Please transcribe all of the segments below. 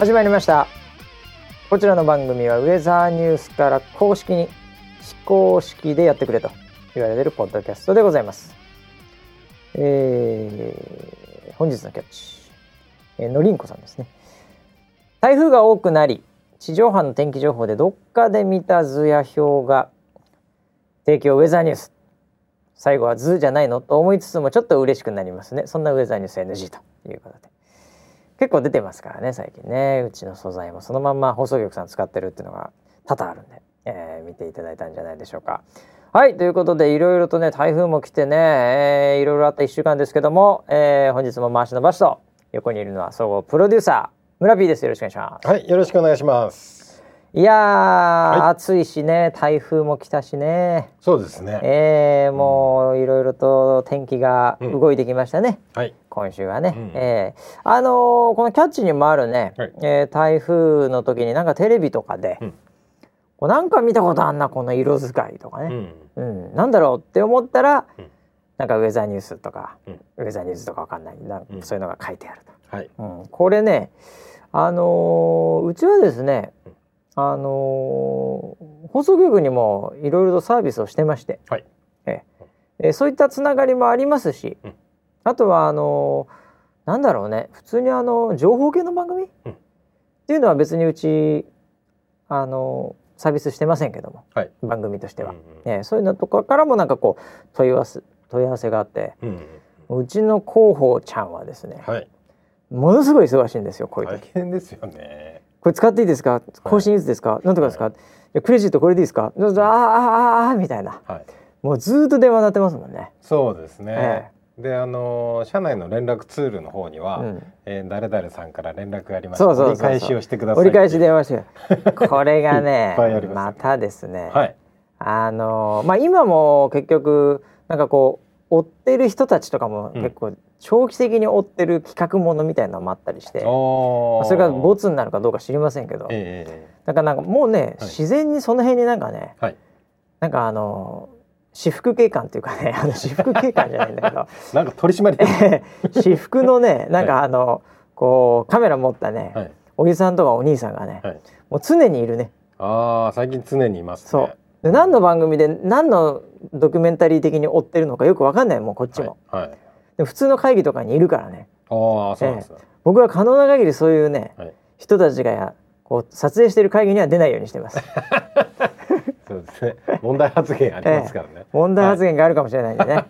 始まりました。こちらの番組はウェザーニュースから公式に非公式でやってくれと言われているポッドキャストでございます。えー、本日のキャッチ、えー、のりんこさんですね。台風が多くなり地上波の天気情報でどっかで見た図や表が提供ウェザーニュース。最後は図じゃないのと思いつつもちょっと嬉しくなりますね。そんなウェザーニュース NG ということで。結構出てますからね最近ねうちの素材もそのまんま放送局さん使ってるっていうのが多々あるんで、えー、見ていただいたんじゃないでしょうか。はいということでいろいろとね台風も来てね、えー、いろいろあった1週間ですけども、えー、本日も回しのバスと横にいるのは総合プロデューサー村 P ですよろしくお願いします。はいよろしくお願いします。いや、はい、暑いしね台風も来たしね。そうですね。えー、もういろいろと天気が動いてきましたね、うん、はい、今週はね、うん、えー、あのー、このキャッチにもあるね、はい、えー、台風の時になんかテレビとかで、うん、こうなんか見たことあんなこの色使いとかね、うん、うん、なんだろうって思ったら、うん、なんかウェザーニュースとか、ウェザーニュースとかわかんない。なそういうのが書いてあると、はい。うん、これねあのー、うちはですね、あのー、放送局にもいろいろとサービスをしてまして、はい、ええ。そういったつながりもありますし、うん、あとはあのー、なんだろうね。普通にあの情報系の番組、うん、っていうのは別にうちあのー、サービスしてませんけども、はい、番組としては、うんうん、えそういうのとかからもなんかこう問い合わせ問い合わせがあって、うんうん、うちの広報ちゃんはですね、はい、ものすごい忙しいんですよこういう時。大変ですよねこれ使っていいですか？更新いつですか、はい、なんとかですか、はい、クレジットこれでいいですか？あああああみたいな、はい、もうずっと電話鳴ってますもんね。そうですね、ええ、であの社内の連絡ツールの方には、うん、えー、誰々さんから連絡がありました折り返しをしてください折り返し電話して。これがねまたですね、はい、あのまあ今も結局なんかこう追ってる人たちとかも結構、うん長期的に追ってる企画ものみたいなのもあったりしてそれがボツになるかどうか知りませんけど、えー、だからなんかもうね、はい、自然にその辺になんかね、はい、なんかあの私服警官っていうかねあの私服警官じゃないんだけど。なんか取り締まり私服のねなんかあの、はい、こうカメラ持ったね、はい、おじさんとかお兄さんがね、はい、もう常にいるね。ああ最近常にいます、ね、そうで何の番組で何のドキュメンタリー的に追ってるのかよくわかんないもうこっちも。はい普通の会議とかにいるからね。あそうです、えー、僕は可能な限りそういうね、はい、人たちがこう撮影している会議には出ないようにしてます。そうですね。問題発言ありますからね、えー、問題発言があるかもしれないんでね、はい、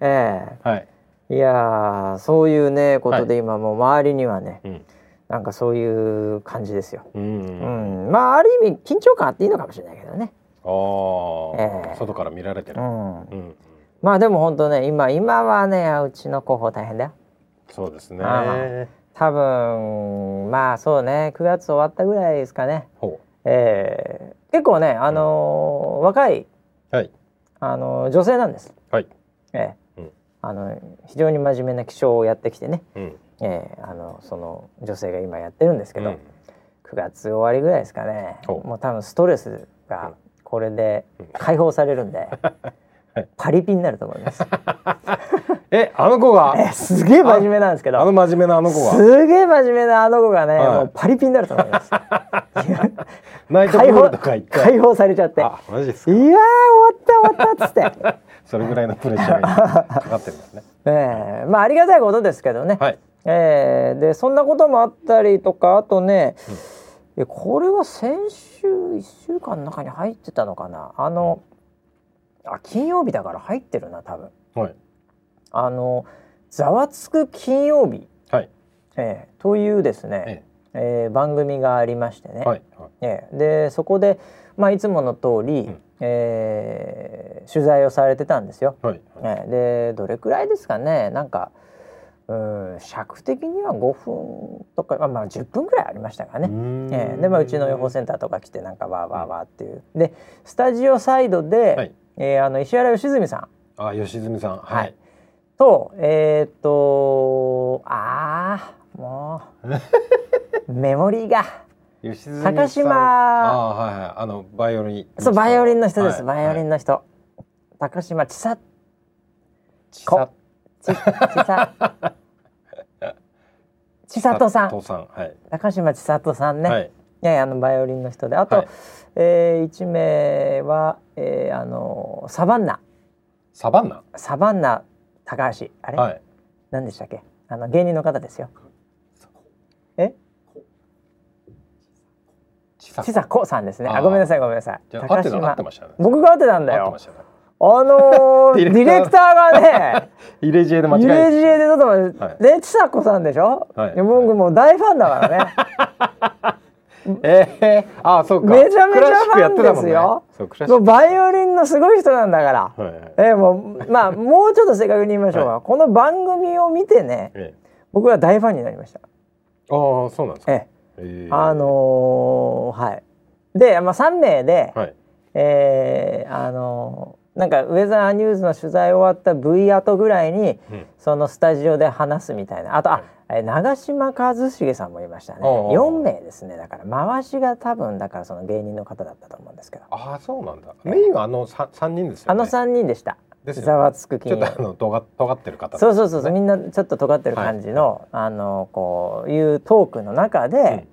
えー、はい。いやそういうねことで今もう周りにはね、はい、なんかそういう感じですよ。うん、うん、まあある意味緊張感あっていいのかもしれないけどね。ああ、えー、外から見られてる。うん、うん。まあでも本当ね今今はねうちの広報大変だよ。そうですね。多分まあそうね9月終わったぐらいですかね。えー、結構ねあのーうん、若い、はい、あのー、女性なんです。はい。えー、うん、あの非常に真面目な気象をやってきてね、うん、えー、あのその女性が今やってるんですけど、うん、9月終わりぐらいですかね。もう多分ストレスがこれで解放されるんで、パリピになると思います。え、あの子が、すげえ真面目なんですけど、あの真面目なあの子が、すげえ真面目なあの子がね、はい、もうパリピになると思います。ナイトプールとか行って解放されちゃって、あ、マジですか？いや終わった終わったっつって、それぐらいのプレッシャーがかかってるんですね。ええー、まあありがたいことですけどね。はい、ええー、でそんなこともあったりとか、あとね。うん、これは先週1週間の中に入ってたのかな？あの、あ金曜日だから入ってるな多分。はい。あのざわつく金曜日、はい。えー、というですね、ええ。ー、番組がありましてね、はいはい、えー、でそこで、まあ、いつもの通り、うん、えー、取材をされてたんですよ。はいはい、えー、でどれくらいですかね？なんかうん尺的には5分とか、まあ、まあ10分ぐらいありましたからね、えー、で、まあ、うちの予報センターとか来てなんかわーわーわーっていう。でスタジオサイドで、はい。えー、あの石原良純さん。あ吉住さん。はい、とえっ、とああもう。メモリーが高島。あはいはい。あのバイオリンそうバイオリンの人です、バイオリンの人、高島千佐。千佐。千佐千里さん。はい、高島千里さんね、はい、ややあのバイオリンの人で。あと、はい、えー、1名は、えー、あのサバンナ。サバンナ？サバンナ高橋。あれ、はい、何でしたっけ？あの芸人の方ですよ。え？ちさこさんですね。あごめんなさいごめんなさい。高島、ね、僕が合ってたんだよあの ー、ディレクター。がね 入れ知恵で間違え入れ知恵でちょっと、はい、でちさこさんでしょ、はい、僕もう大ファンだからね。え えー、あそうか。めちゃめちゃファンですよ、ね、バイオリンのすごい人なんだから、はいはい、えー、もうまあもうちょっと正確に言いましょうか、はい、この番組を見てね、ええ、僕は大ファンになりました。ああそうなんですか、ええ。ー、あのー、はい。で、まあ、3名で、はい、えー、あのーなんかウェザーニューズの取材終わった V 後ぐらいに、うん、そのスタジオで話すみたいな。あと、はい、あ長嶋一茂さんもいましたね。4名ですね。だから回しが多分だからその芸人の方だったと思うんですけど。ああそうなんだ、メインはあの 3, 3人ですよ、ね、あの3人でした。ざわつくちょっとあの尖尖ってる方、ね、そうそうそう。みんなちょっと尖ってる感じの、はい、あのこういうトークの中で、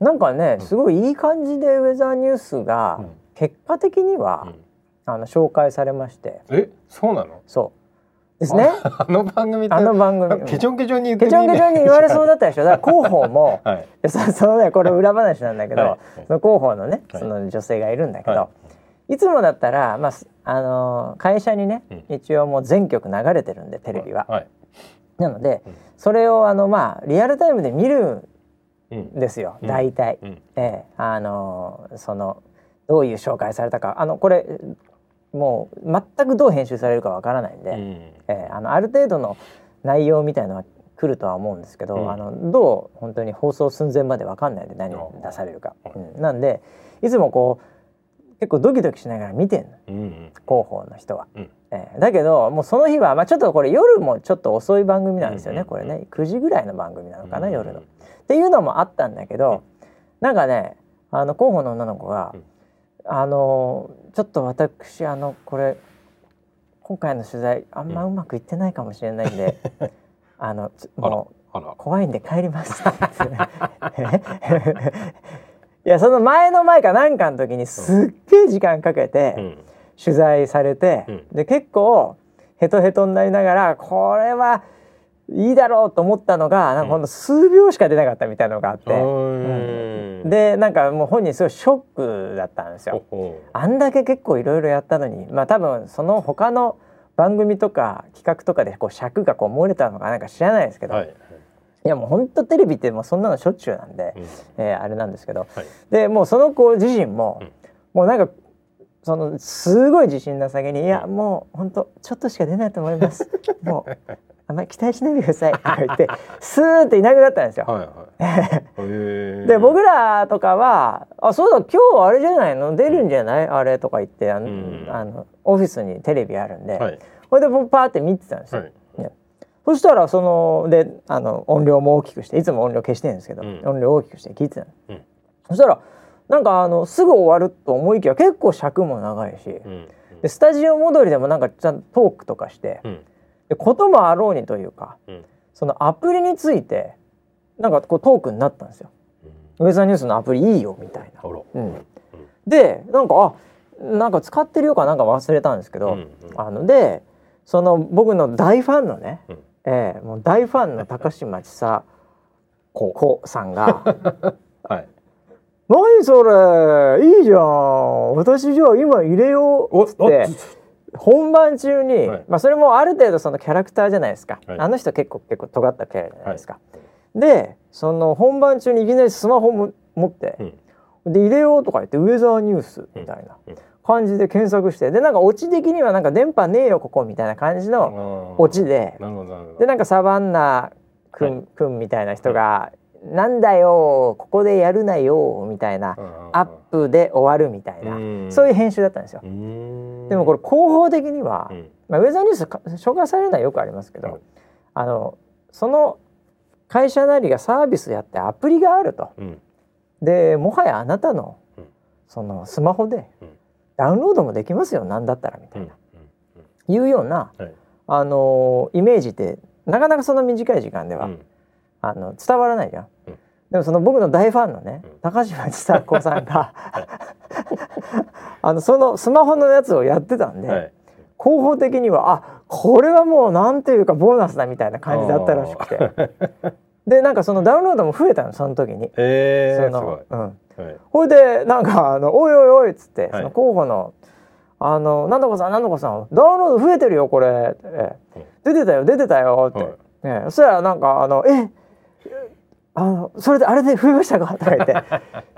うん、なんかねすごいいい感じでウェザーニュースが、結果的には、うんあの紹介されまして。えそうなの？そう。ですね。あの番組あの番組。ケチョンケチョンにケチョンケチョンに言われそうだったでしょ？だから広報も、はい、そそのねこれ裏話なんだけど、はい、その広報のねその女性がいるんだけど、はい、いつもだったら、まあ、あの会社にね、うん、一応もう全局流れてるんでテレビは。はい、なので、うん、それをあのまあリアルタイムで見るん。ですよ、うん、大体。うん、ええあのそのどういう紹介されたか。あのこれもう全くどう編集されるかわからないんで、うん、えー、あのある程度の内容みたいのは来るとは思うんですけど、うん、あのどう本当に放送寸前までわかんないで何を出されるか、うん、なんでいつもこう結構ドキドキしながら見てんの、うん、広報の人は、うん、えー、だけどもうその日は、まあ、ちょっとこれ夜もちょっと遅い番組なんですよね、これね。9時ぐらいの番組なのかな、夜の。っていうのもあったんだけど、うん、なんかねあの広報の女の子が、あのちょっと私あのこれ今回の取材あんまうまくいってないかもしれないんで、うん、あのもう怖いんで帰ります。いやその前の前か何かの時にすっげえ時間かけて取材されて、うん、で結構ヘトヘトになりながらこれはいいだろうと思ったのがなんかほんの数秒しか出なかったみたいなのがあって、うん、でなんかもう本人すごいショックだったんですよ。あんだけ結構いろいろやったのにまあ多分その他の番組とか企画とかでこう尺がこう漏れたのかなんか知らないですけど、はい、い。やもう本当テレビってもうそんなのしょっちゅうなんで、うん、えー、あれなんですけど、はい、でもうその子自身も、うん、もうなんかそのすごい自信なさげに「いやもう本当ちょっとしか出ないと思います」もうあんまり期待しないでください」とか言ってスーっていなくなったんですよ。はいはい、で僕らとかは「あそうだ今日あれじゃないの？出るんじゃない、あれ」とか言ってあの、うん、あのオフィスにテレビあるんで、はい、これで僕パーって見てたんですよ。はい。そしたらそのであの音量も大きくしていつも音量消してるんですけど、うん、音量大きくして聞いてたの、うん、そしたらなんかあのすぐ終わると思いきや結構尺も長いし、うん、でスタジオ戻りでもなんかちゃんとトークとかして、でこともあろうにというか、うん、そのアプリについてなんかこうトークになったんですよ。うん、ウェザーニュースのアプリいいよみたいな。うん、でなんかあなんか使ってるよかなんか忘れたんですけど、うんうん、あのでその僕の大ファンのね、うん、えー、もう大ファンの高嶋ちさ子。さんが。はい、何それいいじゃん。私じゃあ今入れようっって本番中に、はい、まあそれもある程度そのキャラクターじゃないですか、はい、あの人結構結構尖ったキャラじゃないですか、はい、でその本番中にいきなりスマホも持って、うん、で入れようとか言ってウェザーニュースみたいな感じで検索してでなんかオチ的にはなんか電波ねえよここみたいな感じのオチででなんかサバンナくん,、くんみたいな人がなんだよここでやるなよみたいなアップで終わるみたいなそういう編集だったんですよ。でもこれ広報的には、まあ、ウェザーニュース紹介されるのはよくありますけど、あのその会社なりがサービスやってアプリがあると、でもはやあなたのそのスマホでダウンロードもできますよなんだったらみたいな、いうような、あのイメージってなかなかその短い時間では、あの伝わらないじゃん。でもその僕の大ファンのね、高島ちさ子さんが あのそのスマホのやつをやってたんで、はい、広報的にはあこれはもうなんていうかボーナスだみたいな感じだったらしくて。でなんかそのダウンロードも増えたのその時に。えー、そのうん、はい、ほいでなんかあの「おいおいおい」っつって、その候補の「あのなんとかさんなんとかさんダウンロード増えてるよこれ」え出てたよ出てたよ」って、はい。ね、そしたらなんかあの「えあのそれであれで増えましたか?」とか言って。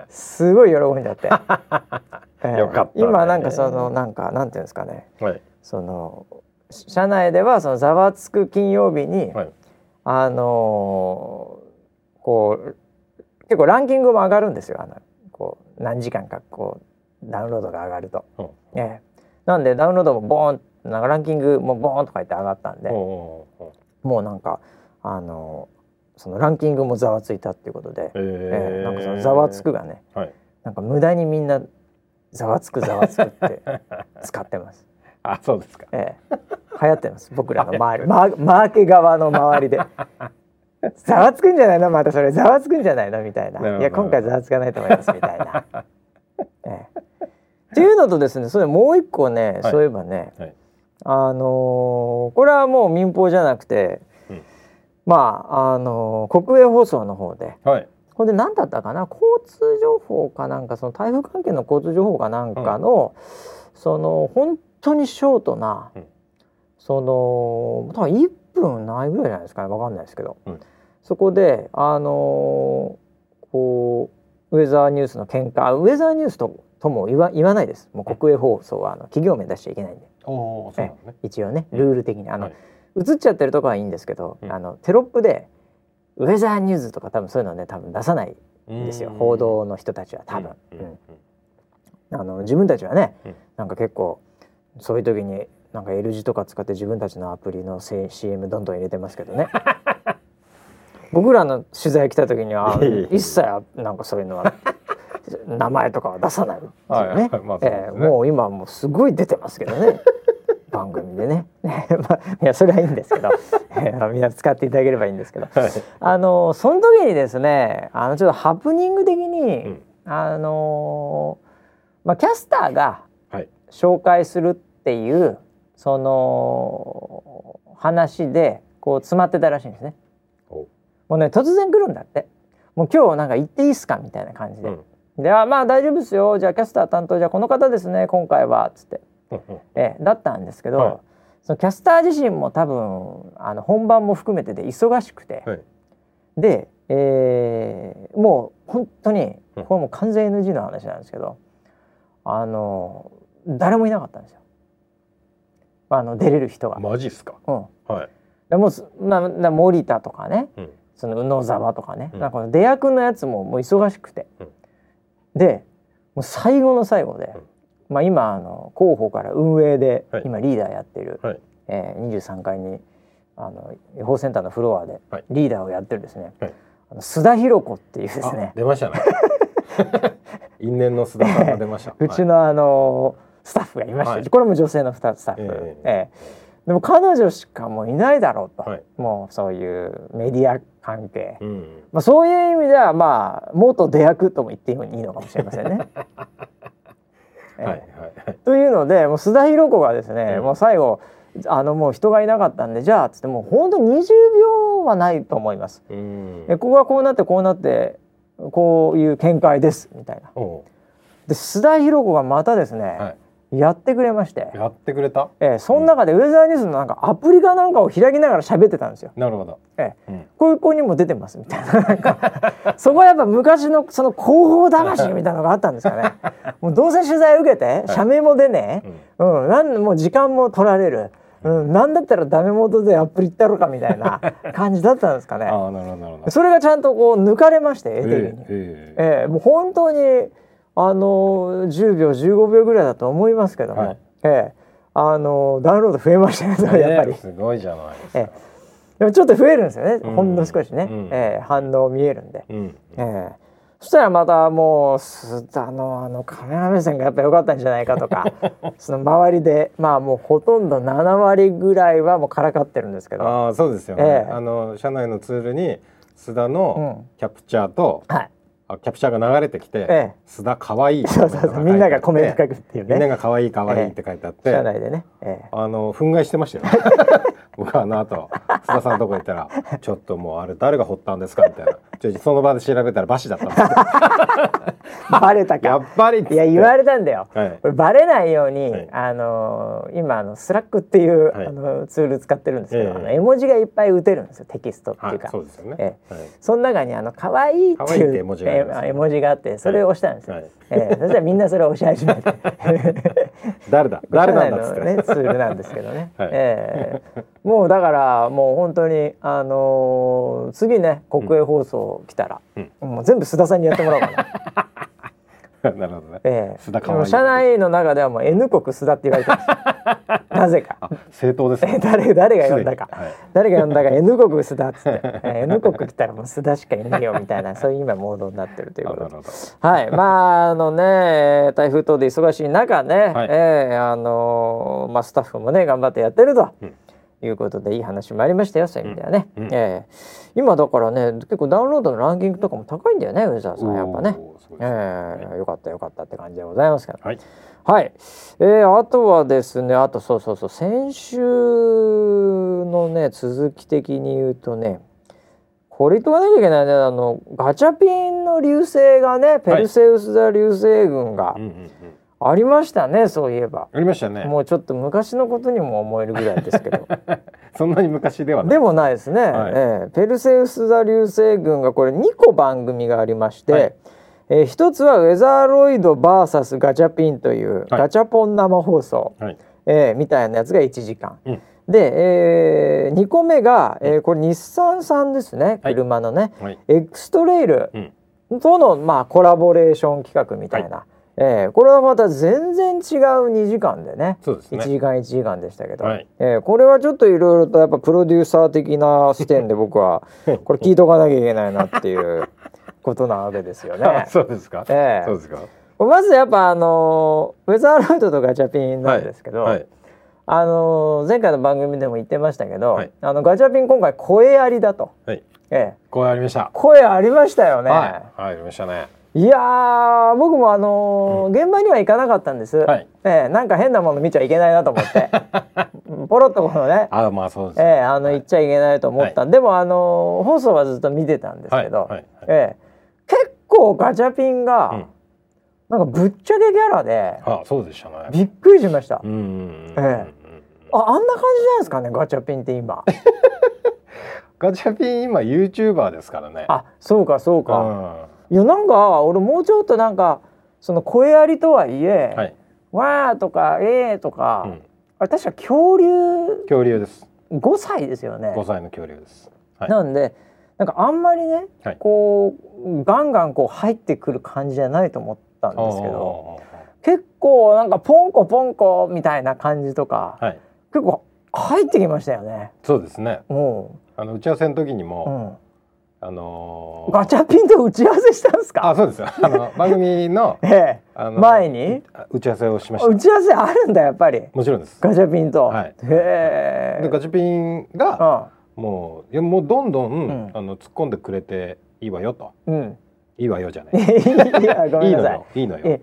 すごい喜んじゃって。今なんかそのなんかなんていうんですかね、はい、その社内ではそのざわつく金曜日に、はい、あのー、こう結構ランキングも上がるんですよ。あのこう何時間かこうダウンロードが上がると。うん、えー、なんでダウンロードもボーンなんかランキングもボーンとか言って上がったんで、もうなんかあのー、そのランキングもざわついたっていうことで、えー、えー、なんかそのざわつくがね、はい、なんか無駄にみんなざわつくざわつくって 使ってます。あ、そうですか。ええ、流行ってます。僕らの周り、マーマーケ側の周りで。ざわつくんじゃないの？またそれざわつくんじゃないの？みたいな。いや今回ざわつかないと思いますみたいな。ええ、っていうのとですね、それもう一個ね、はい、そういえばね、はい、あのー、これはもう民放じゃなくて、うん、まああのー、国営放送の方で。はい。ほんで何だったかな？交通情報かなんかその台風関係の交通情報かなんかの、うん、その本当にショートな、うん、その多分1分ないぐらいじゃないですかね？分かんないですけど、うん、そこであのー、こうウェザーニュースの見解ウェザーニュースととも言わ言わないです。もう国営放送はあの企業名出しちゃいけないんで、ね、一応ね。ルール的に。あの、はい、映っちゃってるとこはいいんですけど、あのテロップでウェザーニューズとか多分そういうのね多分出さないんですよ。報道の人たちは多分、うん、あの自分たちはね、うん、なんか結構そういう時になんか L 字とか使って自分たちのアプリの CM どんどん入れてますけどね。僕らの取材来た時には一切なんかそういうのは名前とかは出さないね、えもう今もうすごい出てますけどね番組でね。まあ、いやそれはいいんですけど、えー、みんな使っていただければいいんですけど、はい、あのその時にですねあのちょっとハプニング的に、うん、あのまあ、キャスターが紹介するっていう、はい、その話でこう詰まってたらしいんですね。もうね突然来るんだって。もう今日なんか行っていいっすかみたいな感じで。うん。ではまあ大丈夫ですよ。じゃあキャスター担当じゃあこの方ですね今回は。っつってえだったんですけど、はい、そのキャスター自身も多分あの本番も含めてで忙しくて、はい、で、えー、もう本当にこれもう完全 NG の話なんですけどあの誰もいなかったんですよ。あの出れる人が。マジっすか？うん。はい。でもなな森田とかね、うん、その宇野沢とかね、うん、なんか出役のやつももう忙しくて、うん、でもう最後の最後で、まあ、今あの広報から運営で今リーダーやってる、はい、えー、23階にあの予報センターのフロアでリーダーをやってるですね、はい、あの須田博子っていうですね。出ましたね。因縁の須田さんが出ました。うちのあのスタッフがいました、はい、これも女性のスタッフ、えー、えー、でも彼女しかもいないだろうと、はい、もうそういうメディア関係、うん、まあ、そういう意味ではまあ元出役とも言っていいのかもしれません ね。はいはい、というのでもう須田寛子がですね、うん、もう最後あのもう人がいなかったんでじゃあっつってもう本当に20秒はないと思います。えここはこうなってこうなってこういう見解ですみたいな。で須田寛子がまたですね、はいやってくれまして。やってくれた？ええ、その中でウェザーニュースのなんかアプリかなんかを開きながら喋ってたんですよ。なるほど。ええ、うん、こういう子にも出てますみたいな。なんかそこはやっぱ昔のその広報魂みたいなのがあったんですかね。もうどうせ取材受けて社名も出ねえ、はい、うん、なんもう時間も取られる。うん、なんだったらダメ元でアプリ行ったろかみたいな 感じだったんですかね。あなるほどそれがちゃんとこう抜かれまして絵的に。えー、えー、えー、もう本当にあの10秒15秒ぐらいだと思いますけども、はい、ええ。あのダウンロード 増えましたねやっぱり、すごいじゃないですか、ええ、でもちょっと増えるんですよね、うん、ほんの少しね、うん、ええ、反応見えるんで、うん、ええ、そしたらまたもうあのあのカメラ目線がやっぱ良かったんじゃないかとか。その周りでまあもうほとんど7割ぐらいはもうからかってるんですけど。あそうですよね、ええ、あの社内のツールにス須田のキャプチャーと、はい、あキャプチャーが流れてきて、ええ、須田可愛いそうそうそう。みんながコメント書くっていうね。みんなが可愛い可愛いって書いてあって、ええ、社内でね、ええ、あの憤慨してましたよ。僕はあの後須田さんのとこ行ったら「ちょっともうあれ誰が掘ったんですか?」みたいな。ちょその場で調べたらバシだったんです バレたか。やっぱりいや言われたんだよ、はい、バレないように、はい、あの今あのスラックっていう、はい、あのツール使ってるんですけど、えー、絵文字がいっぱい打てるんですよテキストっていうか、そうですよね、えー、その中にあの可愛いっていう絵文字があってそれを押したんですよ、はい。えー、そしたらみんなそれを押し始めて。誰だ？誰なんだっつね、ツールなんですけどね、はい、えー、もうだからもう本当にあのー、次ね国営放送来たら、うん、もう全部須田さんにやってもらおうかな。なるほどね。ええー、社内の中ではもう N 国須田って言われてます。なぜか。正当です、ね。誰誰が呼んだか、はい、誰が呼んだか N 国須田っつって、えー、N 国来たらもう須田しかいないよみたいなそういう今モードになってるということで。はい。まああのね台風等で忙しい中ね、はい、えー、あのまあスタッフもね頑張ってやってると。うんいうことでいい話もありましたよそういう意味ではね、うん。うん、え。ー、今だからね結構ダウンロードのランキングとかも高いんだよね上澤さん。やっぱね、えー、よかったよかったって感じでございますけど。はい、はい、えー、あとはですねあとそうそうそう先週のね続き的に言うとねこれとかなきゃいけないね。あのガチャピンの流星がねペルセウス座流星群が、はいうんうんうんありましたねそういえば。ありましたね。もうちょっと昔のことにも思えるぐらいですけど。そんなに昔ではない。でもないですね、はい、えー、ペルセウス座流星群がこれ2個番組がありまして、はい、えー、一つはウェザーロイド VS ガチャピンというガチャポン生放送、はい、えー、みたいなやつが1時間、うん、で、えー、2個目が、えー、これ日産さんですね車のね、はい、エクストレイルとの、まあ、コラボレーション企画みたいな、えー、これはまた全然違う2時間でね。そうですね。1時間1時間でしたけど、はい、えー、これはちょっといろいろとやっぱプロデューサー的な視点で僕は これ聞いとかなきゃいけないなっていうことなわけですよね。そうですか、えー、そうですか。まずやっぱあのウェザーロイドとガチャピンなんですけど、はい。はい、あの前回の番組でも言ってましたけど、はい、あのガチャピン今回声ありだと、はい。ええ、声ありました。声ありましたよね。はい、ありましたね。いや僕もあのーうん、現場には行かなかったんです、はい、えー、なんか変なもの見ちゃいけないなと思って。ポロッとこのねあまあそうです、えー、あの、はい、言っちゃいけないと思った、はい、でもあのー、放送はずっと見てたんですけど、はいはい、えー、結構ガチャピンが、うん、なんかぶっちゃけキャラであそうでしたね。びっくりしました。うん、えー、ああんな感じなんですかねガチャピンって今。ガチャピン今 YouTuber ですからね。あそうかそうか、うんいやなんか俺もうちょっとなんかその声ありとはいえ「はい、わー」とか「えー」とか、うん、あれ確か恐竜恐竜です。5歳ですよね。5歳の恐竜です、はい、なんでなんかあんまりね、はい、こうガンガンこう入ってくる感じじゃないと思ったんですけど結構なんかポンコポンコみたいな感じとか、はい、結構入ってきましたよね。そうですね。もうあの打ち合わせの時にも、うんあのー、ガチャピンと打ち合わせしたんですか？あ、そうですよ。あの番組の、ええ、前に？打ち合わせをしました。打ち合わせあるんだやっぱり。もちろんです。ガチャピンと。はい。へえ。でガチャピンが、うん、もういやもうどんどん、うん、あの突っ込んでくれていいわよと。うん。いいわよじゃない。いやごめんなさい。いいのよ。いいのよ。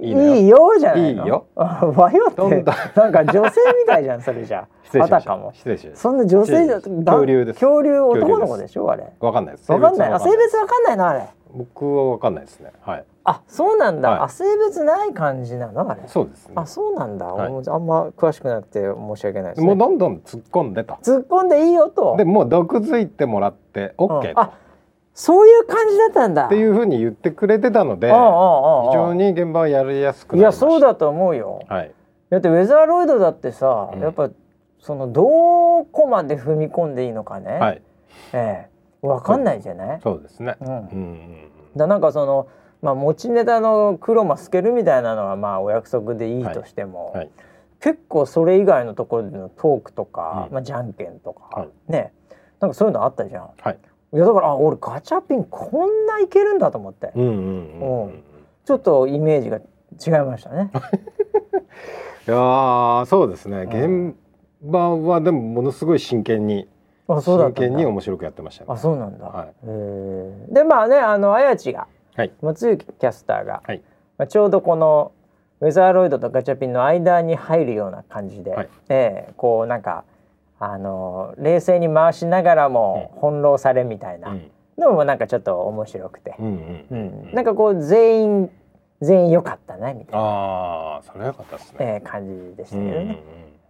いいよ。じゃないの？いいよ。和よって。なんか女性みたいじゃんそれじゃ。あたかも。失礼しそんな女性じゃ恐竜です。恐竜男の子でしょあれ。わかんないです。わかんない。あ性別わかんないなあれ。僕はわかんないですね。はい。あそうなんだ、はい、あ性別ない感じなのあれ。そうですね。あそうなんだ、はい、あんま詳しくなくて申し訳ないです、ね、もうどんどん突っ込んでた。突っ込んでいいよと。でもう毒づいてもらって OK、うん、あそういう感じだったんだ。っていうふうに言ってくれてたので非常に現場はやりやすくいやそうだと思うよ、はい、だってウェザーロイドだってさ、うん、やっぱそのどこまで踏み込んでいいのかね、はい、ええ。分かんないじゃない？そうですね、うん、うんうんだなんかそのまあ持ちネタの黒マスケるみたいなのはまあお約束でいいとしても、はい。はい、結構それ以外のところでのトークとか、うん、まあじゃんけんとか、ね。なんかそういうのあったじゃん。はいいやだからあ俺ガチャピンこんないけるんだと思って、うんうんうん、ちょっとイメージが違いましたね。いやそうですね、現場はでもものすごい真剣にあそうだ真剣に面白くやってました、ね、あそうなんだ、はい、えでまあねあの綾地が、はい、松雪キャスターが、はい。まあ、ちょうどこのウェザーロイドとガチャピンの間に入るような感じで、はい、えー、こうなんかあの冷静に回しながらも翻弄されみたいな。のもなんかちょっと面白くて、なんかこう全員全員良かったねみたいな。あそれ良かったですね、えー、感じでしたけどね。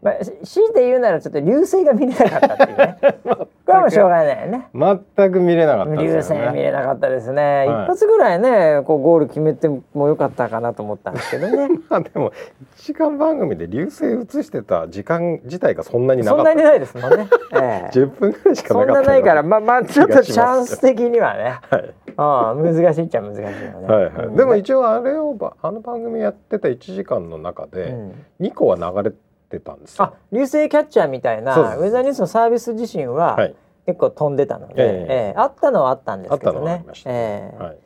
まあ、強いて言うならちょっと流星が見れなかったっていうね。これはもうしょうがないよね。全く見れなかった、ね、流星見れなかったですね、はい、一発ぐらいねこうゴール決めてもよかったかなと思ったんですけどね。まあでも1時間番組で流星映してた時間自体がそんなになかった。そんなにないですもんね、ええ、10分ぐらいしかなかったそんなないからまあまあちょっとチャンス的にはね、はい、ああ難しいっちゃ難しいよね、はいはい。うん、でも一応あれをあの番組やってた1時間の中で2個は流れてたんですあ流星キャッチャーみたいなウェザーニュースのサービス自身は、結構飛んでたので、えー、えー、あったのはあったんですけどね。えー、はい、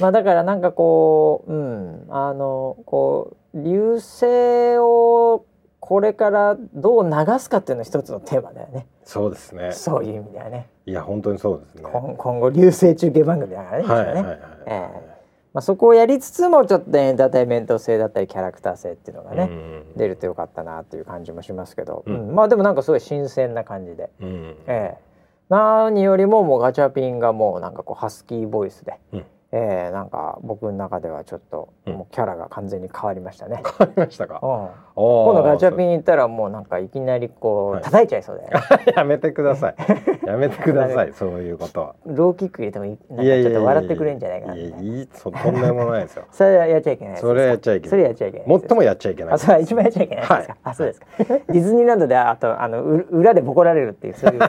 まあだからなんかこう、うん、あのこう流星をこれからどう流すかっていうのは一つのテーマだよね。そうですね。そういう意味ではね。いや本当にそうですね。今後流星中継番組だからね。はいはいはい、はい、えーまあ、そこをやりつつもちょっとエンターテインメント性だったりキャラクター性っていうのがね、うん、出るとよかったなっていう感じもしますけど、うん、まあでもなんかすごい新鮮な感じで、うん、ええ何よりももうガチャピンがもうなんかこうハスキーボイスで、うん、えー、なんか僕の中ではちょっともうキャラが完全に変わりましたね。変わりましたか？うん、今度ガチャピン行ったらもうなんかいきなりこう叩いちゃいそうだよ、ね、やめてください。やめてください。そういうことは。ローキック入れてもいい。なんかちょっと笑ってくれんじゃないかな、いやいいそとんでもないですよ。それはやっちゃいけない。それやっちゃいけない。それやっちゃいけない。最もやっちゃいけない。あ、それは一番やっちゃいけないですか。はい、あ、そうですか。ディズニーランドであとあの裏でボコられるっていうそういう。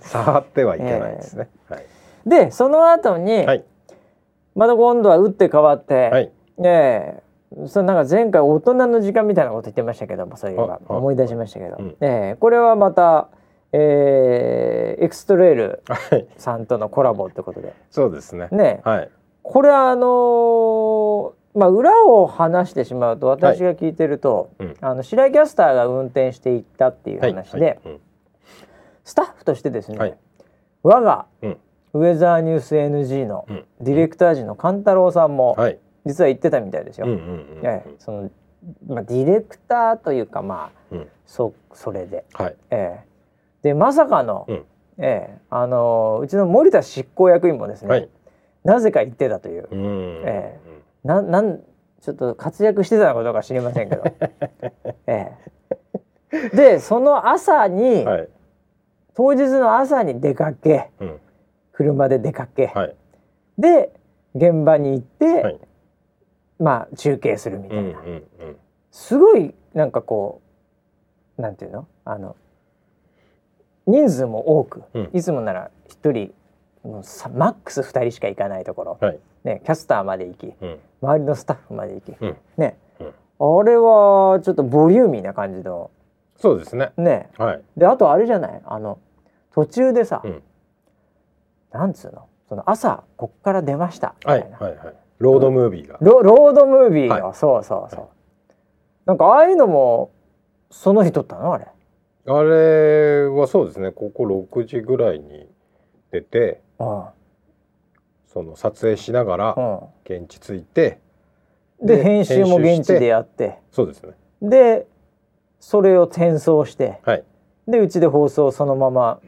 触ってはいけないですね。はい。でその後に。はいまた今度は打って変わって、はい、えー、そなんか前回大人の時間みたいなこと言ってましたけどもそういえば。思い出しましたけど、うん、えー、これはまた、えー、エクストレールさんとのコラボってことで、そうですね。ね、はい、これあのー、まあ、裏を話してしまうと私が聞いてると、はい。うん、あの白井キャスターが運転していったっていう話で、はい。はい。うん、スタッフとしてですね、我が、うんウェザーニュース NG のディレクター陣の勘太郎さんも実は言ってたみたいですよ。そのまあ、ディレクターというかまあ、うん、そそれで、はい。えー、でまさかの、うん、えー、あのうちの森田執行役員もですね、はい、なぜか言ってたという、うえー、ななんちょっと活躍してたのかどうか知りませんけど、えー、でその朝に、はい、当日の朝に出かけ、うん車で出かけ、はい、で現場に行って、はい、まあ中継するみたいな、うんうんうん、すごいなんかこうなんていうの？あの人数も多く、うん、いつもなら1人もうマックス2人しか行かないところ、はい、ね、キャスターまで行き、うん、周りのスタッフまで行き、うん、ね、あれはちょっとボリューミーな感じの。そうですね。ね、はい、であとあれじゃない？あの途中でさ、なんつうの？その朝こっから出ました。みたいな、はいはい。はい、ロードムービーが。ロロードムービーが、はい、そうそうそう、はい、なんかああいうのもその日撮ったの？あれ。あれはそうですね。ここ6時ぐらいに出てああその撮影しながら現地着いて、で編集も現地でやって。そうですね。でそれを転送して、はい、でうちで放送そのまま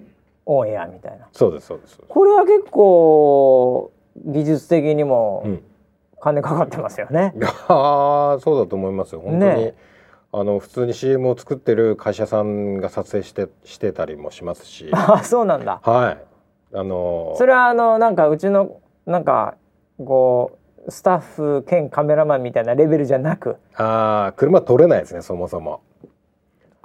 オンエアみたいな。そうですそうですこれは結構技術的にも金かかってますよね、うん、あそうだと思いますよ。本当に、ね、あの普通に CM を作ってる会社さんが撮影してしてたりもしますし。あそうなんだ。はい。あのー、それはあのなんかうちのなんかこうスタッフ兼カメラマンみたいなレベルじゃなく。ああ車撮れないですねそもそも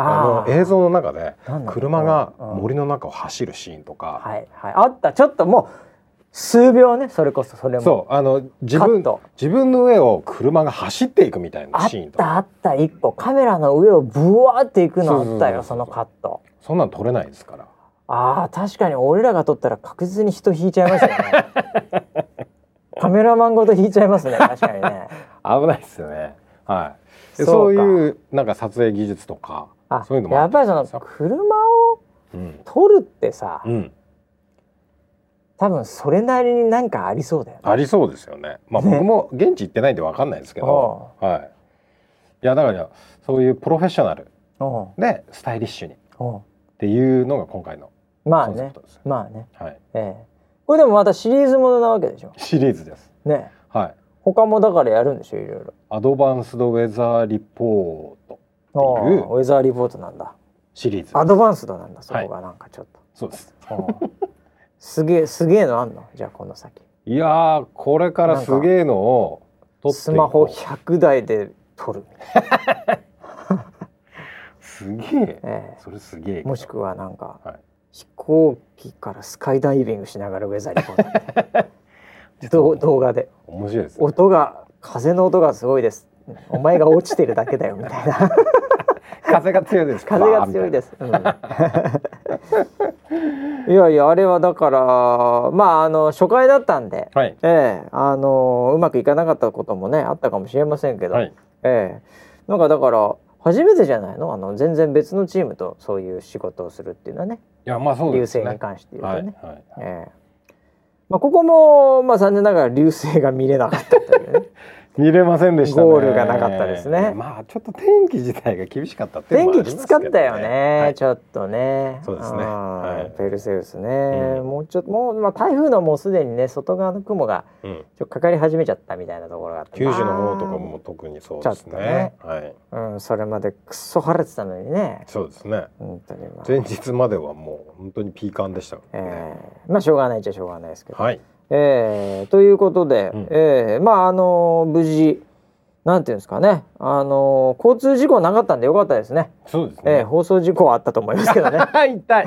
あの映像の中で車が森の中を走るシーンとか、はいはい、あった。ちょっともう数秒ねそれこそそれも。そうあの自分自分の上を車が走っていくみたいなシーンとか。あったあった一個カメラの上をブワーっていくのあったよそのカット。そんなん撮れないですから。あ確かに俺らが撮ったら確実に人引いちゃいますよね。カメラマンごと引いちゃいますね確かにね。危ないですよね。はい。そういうなんか撮影技術とかそういうのもやっぱりその車をうん、取るってさ、うん、多分それなりになんかありそうだよね。ありそうですよね。まあ僕も現地行ってないんでわかんないですけど、はい。いやだからそういうプロフェッショナルでスタイリッシュにっていうのが今回のまあね。まあね。はい。ええこれでもまたシリーズものなわけでしょ？シリーズです。ね。はい。他もだからやるんでしょ？いろいろ。アドバンスドウェザーリポートっていう。ウェザーリポートなんだ。シリーズ。アドバンスドなんだそこがなんかちょっと。そうです。すげえすげえのあんの？じゃあこの先。いやこれからすげえのをスマホ100台で撮る。すげえ、えー、それすげえ。もしくはなんか、はい、飛行機からスカイダイビングしながらウェザーリポート。動画で。面白いです、ね、音が風の音がすごいです。お前が落ちてるだけだよみたいな風が強いです風が強いです、うん、いやいやあれはだからまああの初回だったんで、はい、ええあのうまくいかなかったこともねあったかもしれませんけど、はい、ええ。なんかだから初めてじゃないの？あの全然別のチームとそういう仕事をするっていうのはね。いやまあそうです、ね、流星に関して言うとね、はいはい、えー、まあ、ここも、まあ、残念ながら流星が見れなかったという。ね見れませんでした、ね、ゴールがなかったですね。まあちょっと天気自体が厳しかったってね、天気きつかったよね、はい、ちょっとね。そうですね。はい、ペルセウスね、うん、もうちょっともうまあ台風のもうすでにね外側の雲がちょっとかかり始めちゃったみたいなところがあって、九州の方とかも特にそうですね。ねはい。うんそれまでくっそ晴れてたのにね。そうですね。本当に、まあ、前日まではもう本当にピーカンでしたからね。えー、まあしょうがないっちゃしょうがないですけど。はい。えー、ということで、うん、えー、まああの無事。なんていうんですかね、あのー、交通事故なかったんでよかったですね。そうですね。えー、放送事故はあったと思いますけどね。痛い。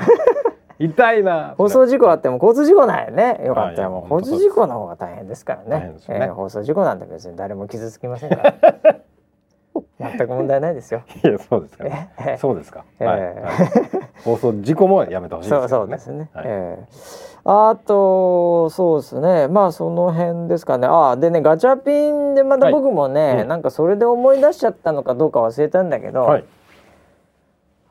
痛いな。放送事故あっても交通事故ないよね。よかったよ。もう交通事故の方が大変ですからね。ねえー、放送事故なんて別に誰も傷つきませんから。全く問題ないですよ。いやそうですか、ね。そうですか。えー、はい、放送事故もやめてほしいね、そうそうですね。はい、えーあとそうですね。まあその辺ですかね。あでねガチャピンでまた僕もね、はいうん、なんかそれで思い出しちゃったのかどうか忘れたんだけど、はい、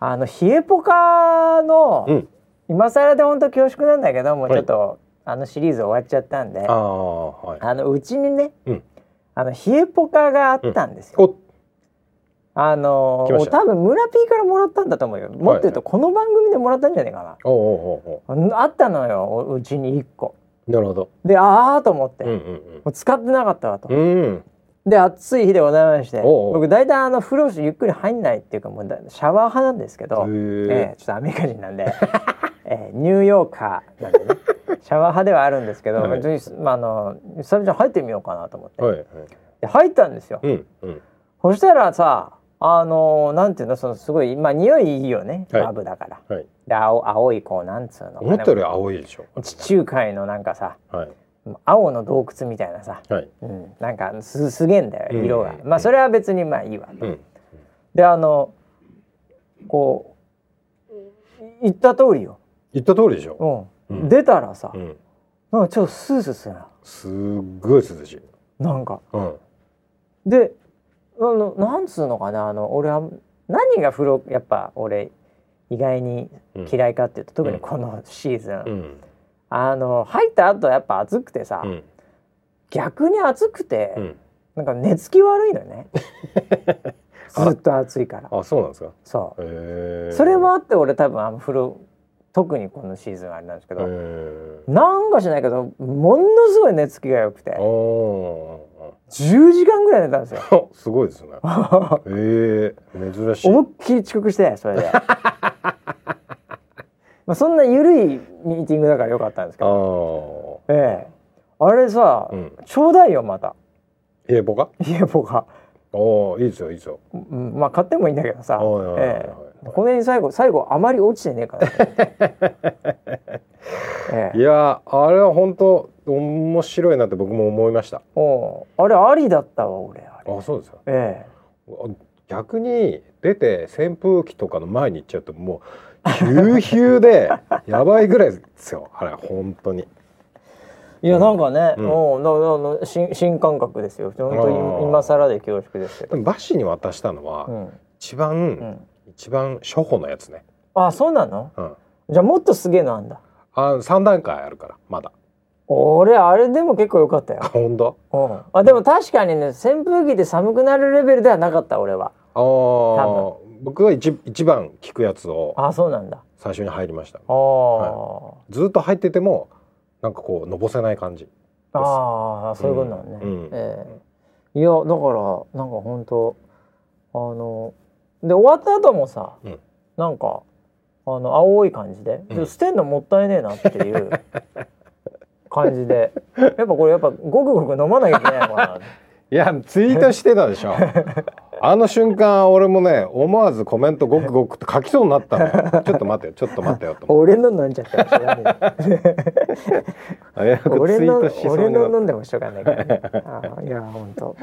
あの冷えポカの、うん、今更で本当恐縮なんだけどもうちょっと、はい、あのシリーズ終わっちゃったんであのうちにね、うん、あの冷えポカがあったんですよ。あのー、多分村 P からもらったんだと思うよ。もっと言うとこの番組でもらったんじゃないかな。はいはい、あったのようちに1個。なるほど。でああと思って、うんうんうん、もう使ってなかったわと。うん、で暑い日でございまして僕大体あの風呂ゆっくり入んないっていうかもうシャワー派なんですけど、えー、ちょっとアメリカ人なんで、えー、ニューヨーカーなんでね。シャワー派ではあるんですけど、はい、まあ、あの久々に入ってみようかなと思って、はいはい、で入ったんですよ。うんうん、そしたらさあのなんていうのそのすごいまあ匂いいいよね、はい、バブだから、はい、で青青いこうなんつうの。思ったより青いでしょ。地中海のなんかさ、はい、青の洞窟みたいなさ、はい。うん、なんかすすげえんだよ色が、うん、まあそれは別にまあいいわ、うん、であのこう言った通りよ。言った通りでしょ、うん、出たらさ、うん、なんかちょっとスースーするなすっごい涼しい。なんか、うん、であのなんつうのかなあの俺は何が風呂やっぱ俺意外に嫌いかっていうと、うん、特にこのシーズン、うん、あの入った後やっぱ暑くてさ、うん、逆に暑くて、うん、なんか寝つき悪いのよね。ずっと暑いから。あそうなんですか？そう。それもあって俺多分あの風呂特にこのシーズンあれなんですけどなんかしないけどものすごい寝つきが良くて10時間ぐらい寝たんですよ。すごいですね。ええー、珍しい。思いっきり遅刻してそれで。まあそんな緩いミーティングだからよかったんですけど。ええ。ー、あれさ、うん、ちょうだいよまた。家ボカ家ボカおおいいですよいいですよ、うん、まあ買ってもいいんだけどさ、ええ。ーこの辺最後最後あまり落ちてねえから、ええ、いやあれは本当面白いなって僕も思いました。おあれありだったわ俺あそうですか。ええ。逆に出て扇風機とかの前に行っちゃうともうヒューヒューで やばいぐらいですよ。あれ本当に。いやなんかね、うん、もう新新感覚ですよ。本当に今更で恐縮ですけど。バシに渡したのは、うん、一番、うん。一番初歩のやつね。あそうなの、うん、じゃあもっとすげえのあんだあ三段階あるからまだ。俺あれでも結構良かったよ。本当？うん。あでも確かにね扇風機で寒くなるレベルではなかった俺は。ああ僕は一一番効くやつをあそうなんだ。最初に入りました。あ、はい、ずっと入っててもなんかこうのぼせない感じああそういうことなんね、うん。うん、え。ー、いやだからなんか本当あので終わった後もさ、うん、なんかあの青い感じで、うん、捨てんのもったいねえなっていう。感じで。やっぱこれやっぱごくごく飲まなきゃいけないのかな。いやツイートしてたでしょあの瞬間俺もね思わずコメントごくごくって書きそうになったのよ。ちょっと待ってちょっと待ってよと俺の飲んじゃったらし俺の俺の飲んでもしょうがないからねあいや本当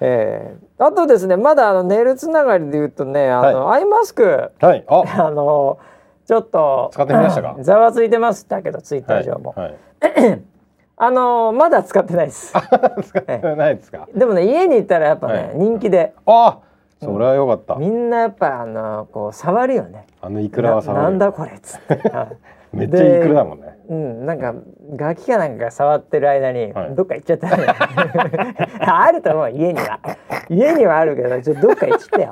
えー、あとですねまだあのネイルつながりで言うとねあの、はい、アイマスク、はい、あ。あのちょっと使ってみましたか？ざわついてますだけどツイッター上も、はい。はい あのー、まだ使ってないです。使ってないですか？でもね家に行ったらやっぱね、はい、人気で。あ、それは良かった。みんなやっぱあのー、こう触るよね。あのイクラは触る。なんだこれっつって。めっちゃイクラだもんね。うん、なんかガキかなんか触ってる間に、はい、どっか行っちゃったね。あると思う家には。家にはあるけどちょっとどっか行っちゃったよ。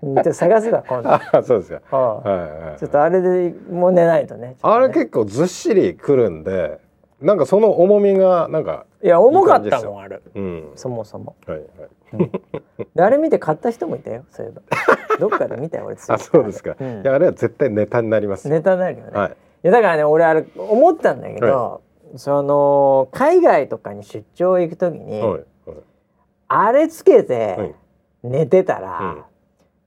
ちょっと探すわ今度。あ、そうですよ。はいはい。ちょっとあれでもう寝ないとね。ねあれ結構ずっしりくるんで。なんかその重みがなんかいや重かったもんある、うん、そもそも、はいはい。うん、であれ見て買った人もいたよそういえば。どっかで見たよ俺 あそうですか、うん、いやあれは絶対ネタになります。ネタになるよね、はい、いやだからね俺あれ思ったんだけど、はい、その海外とかに出張行く時に、はいはい、あれつけて寝てたら、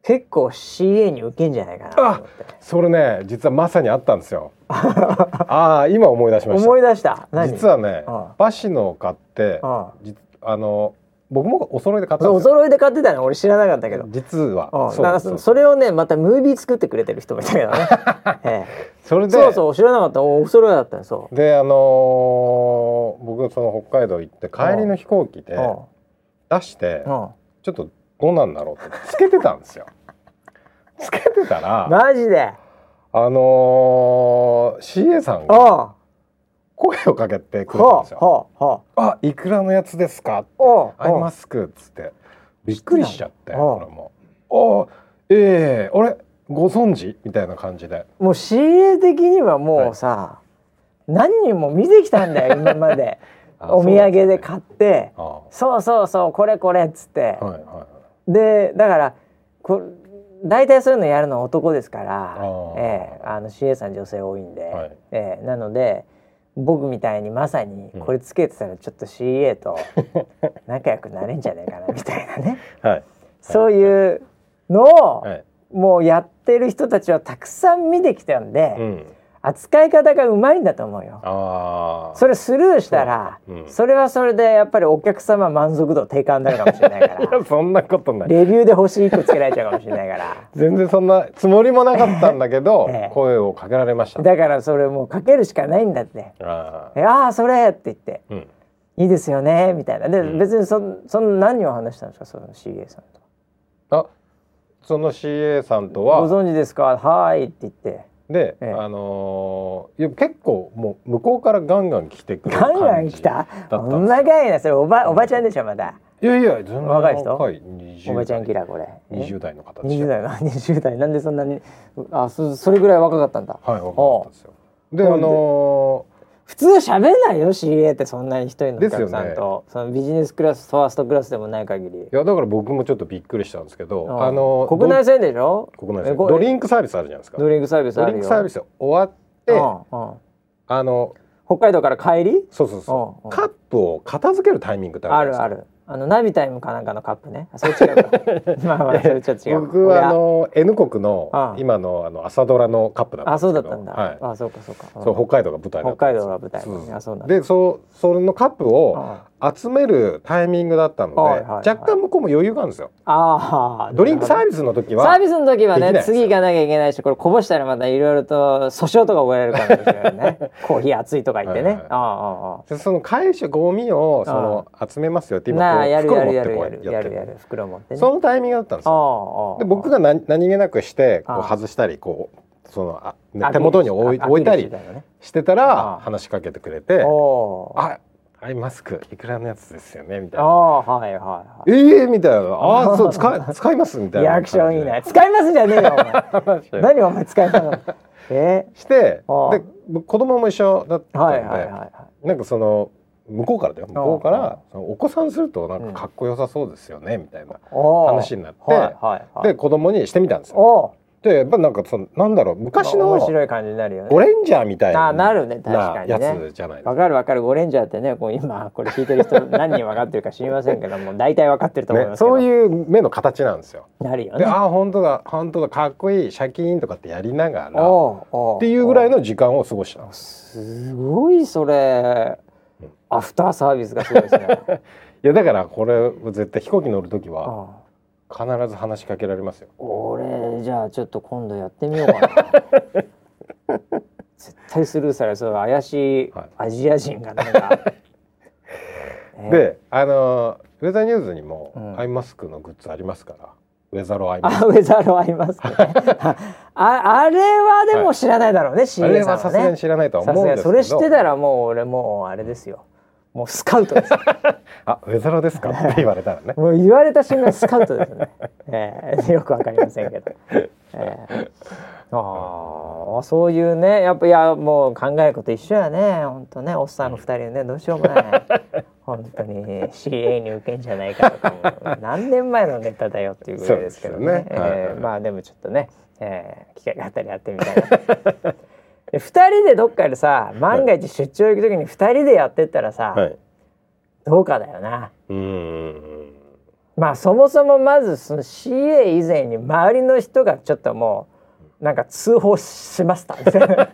結構 CA に受けんじゃないかなそれね実はまさにあったんですよ。ああ今思い出しました。思い出した。実はねバシの買ってあの僕もお揃いで買ったお揃いで買ってたの？俺知らなかったけど。実は。そそれをねまたムービー作ってくれてる人もいたけどね、ええ、それで。そうそう知らなかった。お揃いだったそう。であのー、僕その北海道行って帰りの飛行機で出してちょっとどうなんだろうってつけてたんですよ。つけてたらマジで？あのー、CA さんが声をかけてくれたんですよ。はあいくらのやつですか？アイマスクっつってびっくりしちゃって俺も。あええー、俺ご存知？みたいな感じで。もう CA 的にはもうさ、はい、何人も見てきたんだよ 今まで。お土産で買って。そうそうそうこれこれっつって、はいはい、でだからこ大体そういうのやるのは男ですから、えー、あの CA さん女性多いんで、はい、えー、なので僕みたいにまさにこれつけてたらちょっと CA と仲良くなれんじゃないかなみたいなね、はい、そういうのを、はい、もうやってる人たちはたくさん見てきたんで。うん扱い方がうまいんだと思うよ。それスルーしたらそう。ん、それはそれでやっぱりお客様満足度低下になるかもしれないから。そんなことない。レビューで星1個つけられちゃうかもしれないから。全然そんなつもりもなかったんだけど、ええ、声をかけられました。だからそれもうかけるしかないんだって。ああそれって言って、うん、いいですよねみたいな。で、うん、別にそその何を話したんですかその CA さんと。あその CA さんとは？ご存知ですか？はいって言ってで、ええ、あのー、結構もう向こうからガンガン来てくるガンガン来た？お長いなそれおばおばちゃんでしょまだ。いやいや全然若い人？若い。おばちゃんキラこれ。20代の方で。した20代の？20代。なんでそんなに？あそそれぐらい若かったんだ。はい若かったですよ。で？あのー普通喋んないよ CA ってそんなに一人のお客さんと、ね、そのビジネスクラスファーストクラスでもない限り。いやだから僕もちょっとびっくりしたんですけどあの国内線でしょ？国内線。ドリンクサービスあるじゃないですか。ドリンクサービスドリンクサービス終わってあの北海道から帰り？そうそうそう。カップを片付けるタイミングってあるあるあのナビタイムかなんかのカップね。それ違う まあまあそれちょっと違う。僕はあの N 国の今のあの朝ドラのカップだったあそうだったんだ。はい、あそうかそうか。そう北海道が舞台北海道が舞台。あそうだ。でそうそのカップを集めるタイミングだったので、若干向こうも余裕があるんですよ。ああ。ドリンクサービスの時は。サービスの時はね次行かなきゃいけないしこれこぼしたらまたいろいろと訴訟とか覚えられるかもしれないね。コーヒー熱いとか言ってね。ああああ。その回収ゴミをその集めますよって今こう袋持ってこうやるやる袋持って、そのタイミングだったんですよ。で僕が何何気なくしてこう外したりこうそのあ、ね、手元に置い置いたりしてたら話しかけてくれて「あアイマスクいくらのやつですよね」みたいな「あはいはいはい」ええー、みたいな「ああ そう使い使います」みたいな。リアクションいいね。使いますじゃねえよお前。何お前使います え？ー、してで子供も一緒だったんで、はいはいはいはい、なんかその向こうからだよ。向こうからお子さんするとなんかかっこよさそうですよね、みたいな話になって、で子供にしてみたんですよ。でやっぱなんかそのなんだろう昔の面白い感じになるよね。オレンジャーみたいなあなるね確かにね。やつじゃないわかるわかるオレンジャーってねこう今これ聞いてる人何人分かってるか知りませんけども 大体分かってると思いますけど、ね、そういう目の形なんですよ。なるよね。あ本当だ本当だかっこいいシャキーンとかってやりながらっていうぐらいの時間を過ごした。すごいそれ。アフターサービスがすごいですね いやだからこれ絶対飛行機乗る時は必ず話しかけられますよ。俺じゃあちょっと今度やってみようかな。絶対スルーされそう。怪しいアジア人がなんか、はい、であのウェザーニューズにもアイマスクのグッズありますから、ウェザロアイマスク。ウェザロアイマスク、ね、ああれはでも知らないだろうね、はい、CA さんは、ね、あれはさすがに知らないと思うんですけど。それ知ってたらもう俺もうあれですよもうスカウトです。あ、ウェザロですか？って言われたらね。もう言われた瞬間スカウトですね。えー、よくわかりませんけど。えー、ああ、そういうね、やっぱいやもう考えること一緒やね。本当ね、おっさんの二人ね、どうしようもない。本当に CA に受けんじゃないかとかも何年前のネタだよっていうぐらいですけどね。ねえー、まあでもちょっとね、えー、機会があったりやってみたいな。で2人でどっかでさ万が一出張行く時に2人でやってったらさ、はい、どうかだよな。うんまあそもそもまずその CA 以前に周りの人がちょっともうなんか通報しましたみたいな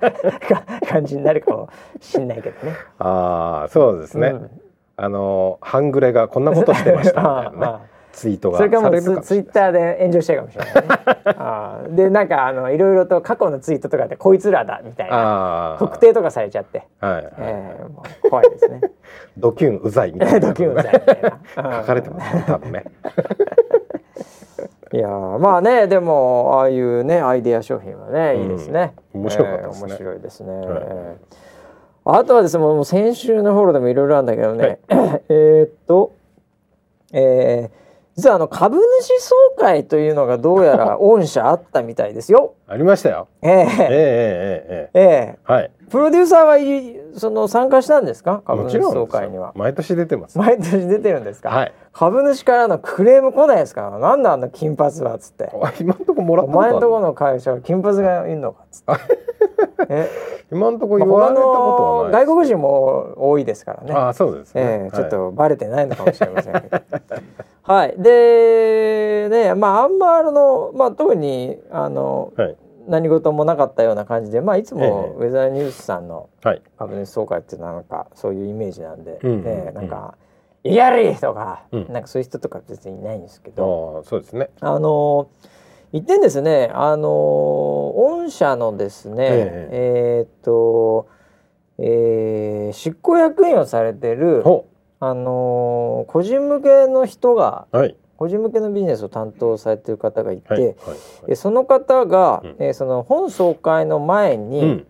感じになるかもしんないけどね。ああそうですね。うん、あの半グレがこんなことしてましたみたいなね。ツイートがそれかもツツイッターで炎上しちゃうかもしれない、ね、あでなんかあのいろいろと過去のツイートとかでこいつらだみたいな。特定とかされちゃって、はいはい。えー、怖いですね。ドキュンうざいみたいな、ドキュンうざいみたいな。書かれてますね多分ね。いやまあねでもああいうねアイデア商品はね、いいですね、面白かったですね、面白いですね、はい。あとはですねもう先週のフォローでもいろいろあるんだけどね、はい、えっとえー、実はあの株主総会というのがどうやら御社あったみたいですよ。ありましたよ。えー、えー、えー、ええええはい。プロデューサーはいその参加したんですか？株主総会には。毎年出てます。毎年出てるんですか？はい。株主からのクレーム来ないですから。なんだあんな金髪は？っつって。今んとこもらったことある。お前んとこの会社は金髪がいるのか？っつって。え？今んとこ言われたことはない、ね、外国人も多いですからね。ああそうですね、えー、はい、ちょっとバレてないのかもしれませんけど。はい。でねまああんまあのまあ特にあの、はい、何事もなかったような感じでまあいつもウェザーニュースさんの株主総会っていうのはなんかそういうイメージなんで、えなんか。いやりとか、うん、なんかそういう人とか別にいないんですけど、そうですね。あの一点ですね、あの御社のですね、ええー、っと、えー、執行役員をされてるあの個人向けの人が、はい、個人向けのビジネスを担当されてる方がいて、はいはいはい、その方が、うん、えー、その本総会の前に、うん、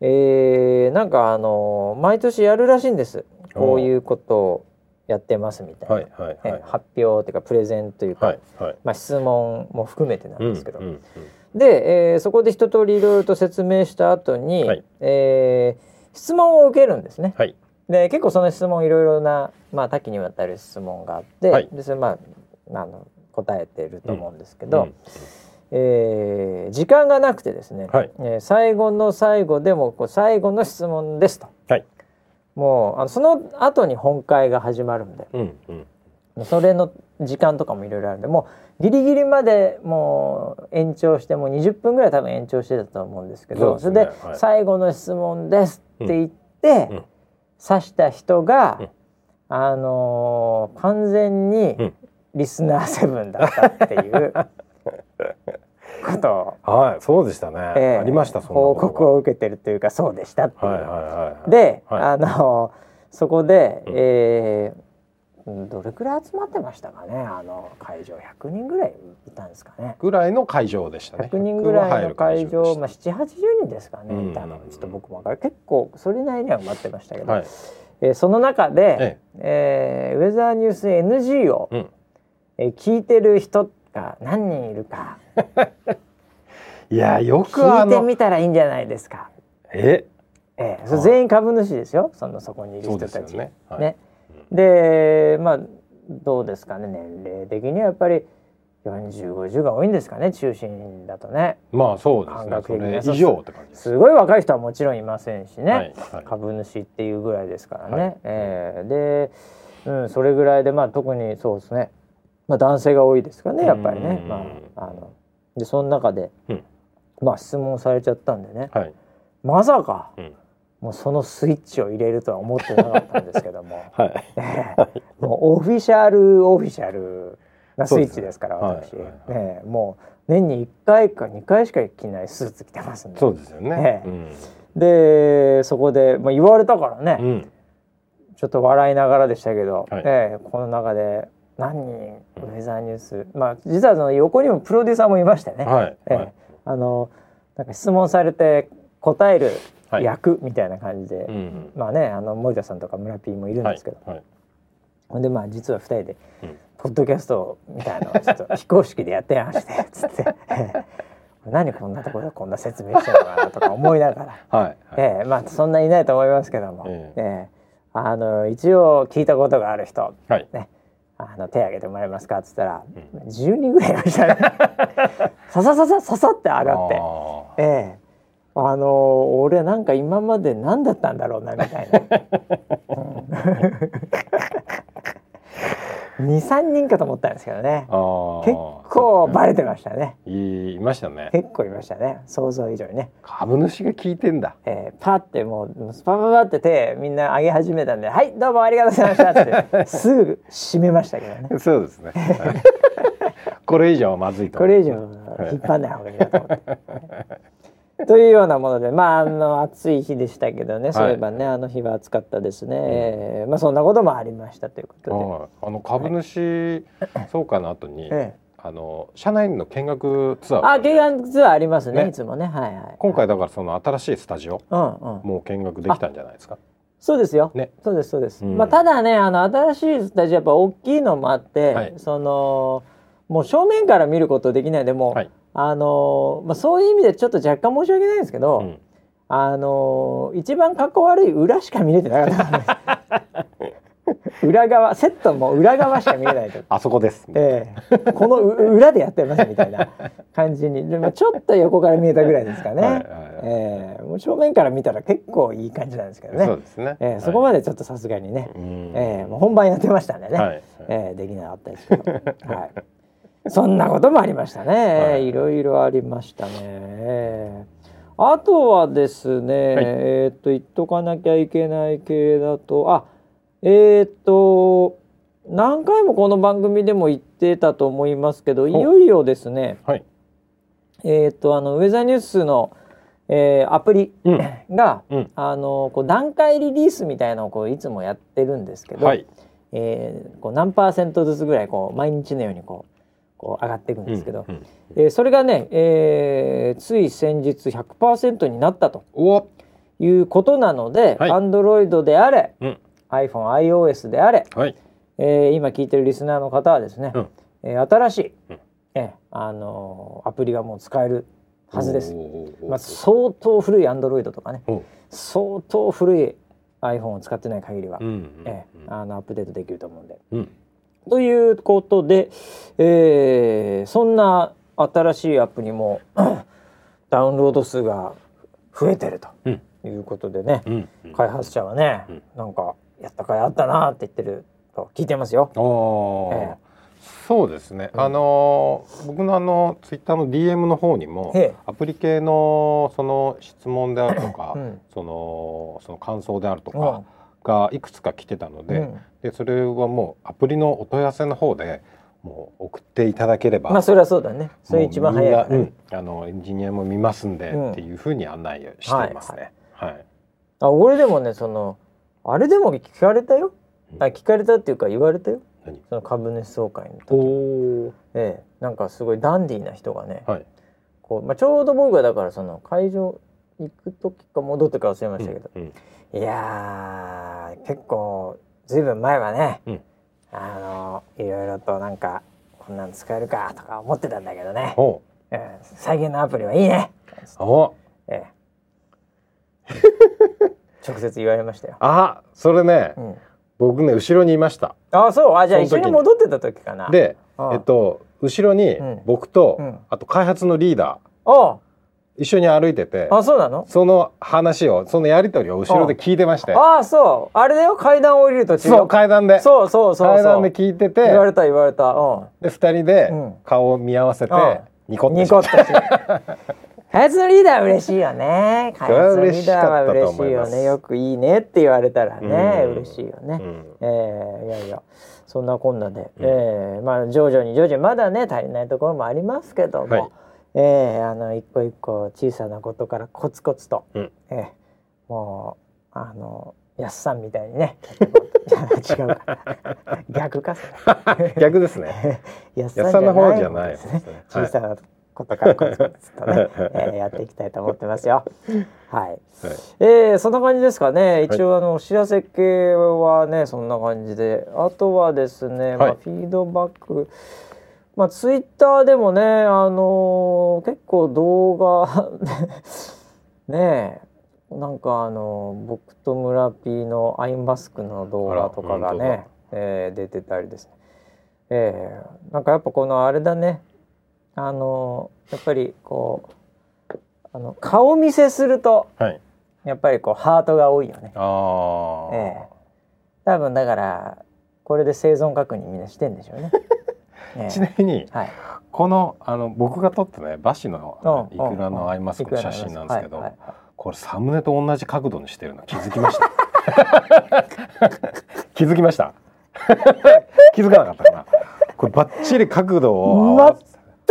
えー、なんかあの毎年やるらしいんです。こういうことをやってますみたいな、はいはいはい、発表というかプレゼンというか、はいはい、まあ、質問も含めてなんですけど、うんうんうん、で、えー、そこで一通りいろいろと説明した後に、はい、えー、質問を受けるんですね。はい、で結構その質問いろいろな、まあ、多岐にわたる質問があって、はい、でそれまああの答えていると思うんですけど。うん。うんえー、時間がなくてですね、はい、えー、最後の最後でもこう最後の質問ですと、はい、もうあのその後に本会が始まるんで、うんうん、それの時間とかもいろいろあるんでもうギリギリまでもう延長しても20分ぐらい多分延長してたと思うんですけどそ、ね,、れで、はい、最後の質問です」って言って、うん、指した人が、うん、あのー、完全にリスナーセブンだったっていう。ことはいそうでしたね、えー、ありました報告を受けてるというかそうでしたっていう、はいはいはい、で、はい、あのそこで、うん、えー、どれくらい集まってましたかね？あの会場。100人ぐらいいたんですかね？ぐらいの会場でしたね。100人ぐらいの会場まあ780人ですかね、うん、いたのちょっと僕も分かる。結構それなりには埋まってましたけど、はい、えー、その中で、ええ。えー、ウェザーニュース NG を、うん、えー、聞いてる人が何人いるか。いやよく聞いてみたらいいんじゃないですか。え？ええ、全員株主ですよ。そのそこにいる人たち。ね。はい、ねでまあどうですかね年齢的にはやっぱり4050が多いんですかね中心だとね。まあそうですね。以上って感じす。ごい若い人はもちろんいませんしね、はいはい、株主っていうぐらいですからね、はい、えー、で、うん、それぐらいでまあ特にそうですね、まあ、男性が多いですかねやっぱりね、まあ、あのでその中で、うん、まあ質問されちゃったんでね、はい、まさか、うんもうそのスイッチを入れるとは思ってなかったんですけども、はい。えー、もうオフィシャルオフィシャルなスイッチですから、ね、私、はい。はい、ね、もう年に1回か2回しか着ないスーツ着てますんで。そうですよね、えー、うん、でそこで、まあ、言われたからね、うん、ちょっと笑いながらでしたけど、はい、えー、この中で何人ウェザーニュース、まあ実はその横にもプロデューサーもいましてね、はい。えー、あのなんか質問されて答える役みたいな感じで、はい、まあねあの森田さんとか村 P もいるんですけど、はいはい、でまあ実は2人で、ポッドキャストみたいなのをちょっと非公式でやってまして つって。何こんなところでこんな説明してるのかなとか思いながら、はいえー、まあそんないないと思いますけども、えー、えー、あの一応聞いたことがある人、はい、ね、あの手挙げてもらえますかっつったら、うん、10人ぐらいいましたね。ささささささって上がって、ええあの俺なんか今まで何だったんだろうなみたいな。二三人かと思ったんですけどね。結構バレてましたね。いましたね。結構いましたね。想像以上にね。株主が聞いてんだ。えー、パってもうスパパパって手みんな上げ始めたんで、はいどうもありがとうございましたって すぐ閉めましたけどね。そうですね。これ以上まずいと。これ以上引っ張んない方がいいなと思って。というようなものでまああの 暑い日でしたけどね、はい、そういえばねあの日は暑かったですね、うん、えー、まあそんなこともありましたということで。あの株主総会の後に、ええ、あの社内の見学ツアーあ見学ツアーありますね、ね、いつもね。はいはい。今回だからその新しいスタジオ、うんうん、もう見学できたんじゃないですか？そうですよ、ね、そうですそうです、うん、まあただねあの新しいスタジオやっぱ大きいのもあって、はい、そのもう正面から見ることできないでも、はい、あのまあ、そういう意味でちょっと若干申し訳ないんですけど、うん、あの一番かっこ悪い裏しか見れてなかった 裏側セットも裏側しか見えないと。あそこです、えー、この裏でやってますみたいな感じに。でもちょっと横から見えたぐらいですかね、はいはい、えー、もう正面から見たら結構いい感じなんですけどね。そうですね、えー、そこまでちょっとさすがにね、はい、えー、もう本番やってましたんでね、はい、えー、できなかったですけど、はいそんなこともありましたね、はい、いろいろありましたね。あとはですね、はい、えっと言っとかなきゃいけない系だとあえー、っと何回もこの番組でも言ってたと思いますけどいよいよですね、はい、えっとあのウェザーニュースのえー、アプリが、うん、あのこう段階リリースみたいなのをこういつもやってるんですけど、はい、えー、こう何パーセントずつぐらいこう毎日のようにこうこう上がっていくんですけど、うんうん、えー、それがね、えー、つい先日100%になったと。いうことなので、はい、Android であれ、うん、iPhone、iOS であれ、はい、えー、今聞いてるリスナーの方はですね、うん、えー、新しい、うん、えー、あのー、アプリがもう使えるはずです。まあ、相当古い Android とかね。相当古い iPhone を使ってない限りは、うんうんうん、えー、あのアップデートできると思うんで。うんということで、えー、そんな新しいアプリも ダウンロード数が増えてるということでね、うん。うん、開発者はね、うん、なんかやったかいあったなって言ってると聞いてますよ。えー、そうですね、あの僕のあのツイッターの DM の方にもアプリ系のその質問であるとか、そのその感想であるとか、がいくつか来てたのでうん、でそれはもうアプリのお問い合わせの方でもう送っていただければまあそれはそうだね。それ一番早い。から、ね、うん、あのエンジニアも見ますんで、っていうふうに案内していますね。はい、はい、あ俺でもねそのあれでも聞かれたよ？あ聞かれたっていうか言われたよ？その株主総会の時。ええ。なんかすごいダンディーな人がね、はい、こうまあ、ちょうど僕がだからその会場行く時か戻ってか忘れましたけど、うんうん、いや結構ずいぶん前はね、うん、あのいろいろとなんかこんなん使えるかとか思ってたんだけどね、ええ、再現のアプリはいいね。お、ええ、直接言われましたよ。あそれね、うん。僕ね後ろにいました。あそう？あじゃあ一緒に戻ってた時かな。でえっと後ろに僕と、うん、あと開発のリーダー一緒に歩いててあそうなの？その話をそのやり取りを後ろで聞いてまして。ああそう。あれだよ？階段降りる途中そう階段で。そうそうそう階段で聞いてて。言われた言われた、うん、で二人で顔を見合わせて、ニコッとニコッとして。開発のリーダー嬉しいよね。開発のリーダーは嬉しいよね。よくいいねって言われたらね、嬉しいよね。うん、えー、いやいや、そんなこんなで、うん、えー、まあ徐々に徐々に。まだね足りないところもありますけども、はい、えー、あの一個一個小さなことからコツコツと、うん、えー、もうあのやっさんみたいにね 違うか。逆か 逆ですね。やっさんの方じゃないですね。小さな、はいことからコツコツとね、えー、やっていきたいと思ってますよ。はい。はい、えー、そんな感じですかね。一応あのお知らせ系はねそんな感じで、あとはですね、まあフィードバック。まあ、ツイッターでもね、あのー、結構動画 ねなんかあのー、僕と村 P のアイマスクの動画とかがね、えー、出てたりですね、えー、なんかやっぱこのあれだね。あのやっぱりこうあの顔見せすると、はい、やっぱりこうハートが多いよね。あええ、多分だからこれで生存確認みんなしてんでしょうね。ちなみに、はい、このあの僕が撮ったねバシのイクラのアイマスクの写真なんですけど、これサムネと同じ角度にしてるの気づきました？気づきました？気づかなかったかな？これバッチリ角度を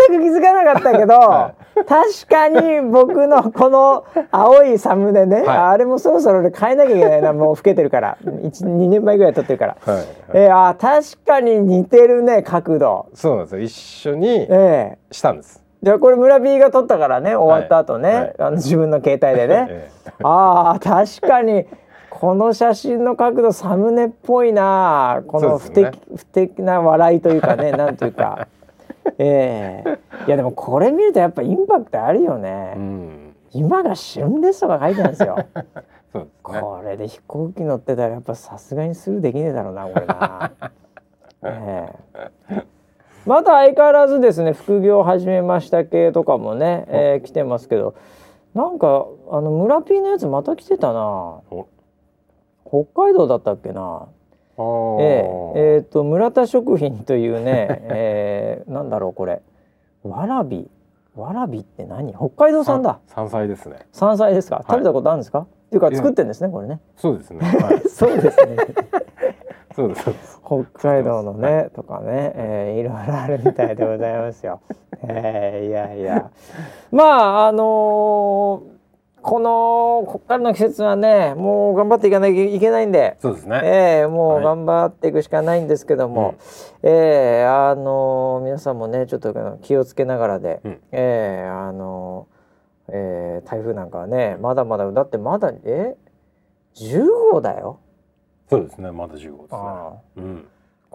く気づかなかったけど、はい、確かに僕のこの青いサムネね、はい、あれもそろそろ変えなきゃいけないな。もう老けてるから。2年前ぐらい撮ってるから、はい。はい、えー、あ確かに似てるね角度。そうなんですよ。一緒にしたんです、えー、でこれ村 B が撮ったからね終わった後ね、はい、あの自分の携帯でね、えー、ああ確かにこの写真の角度サムネっぽいな。この不敵,、不敵な笑いというかねなんというか ええ。ー、いやでもこれ見るとやっぱインパクトあるよね、うん、今が旬ですとか書いてあるんですよ。ね、これで飛行機乗ってたらやっぱさすがにすぐできねえだろうなこれな、えー、また相変わらずですね副業始めました系とかもね、えー、来てますけど。なんかあの村ピーのやつまた来てたな。北海道だったっけなえー、えー、と村田食品というね、えー、なんだろうこれ。わらび。わらびって何？北海道産だ。山菜ですね。山菜ですか、食べたことあるんですか、っていうか作ってんですねこれね。そうですね、はい、そうですね。そうです北海道のねとかね、えー、いろいろあるみたいでございますよ。えー、いやいや。まああのーこのこっからの季節はねもう頑張っていかなきゃいけないんで。そうですね、えー、もう頑張っていくしかないんですけども、はい、えー、あのー、皆さんもねちょっと気をつけながらで、うん、えー、あのー、えー、台風なんかはねまだまだだってまだえ10号だよ。そうですねまだ10号ですね、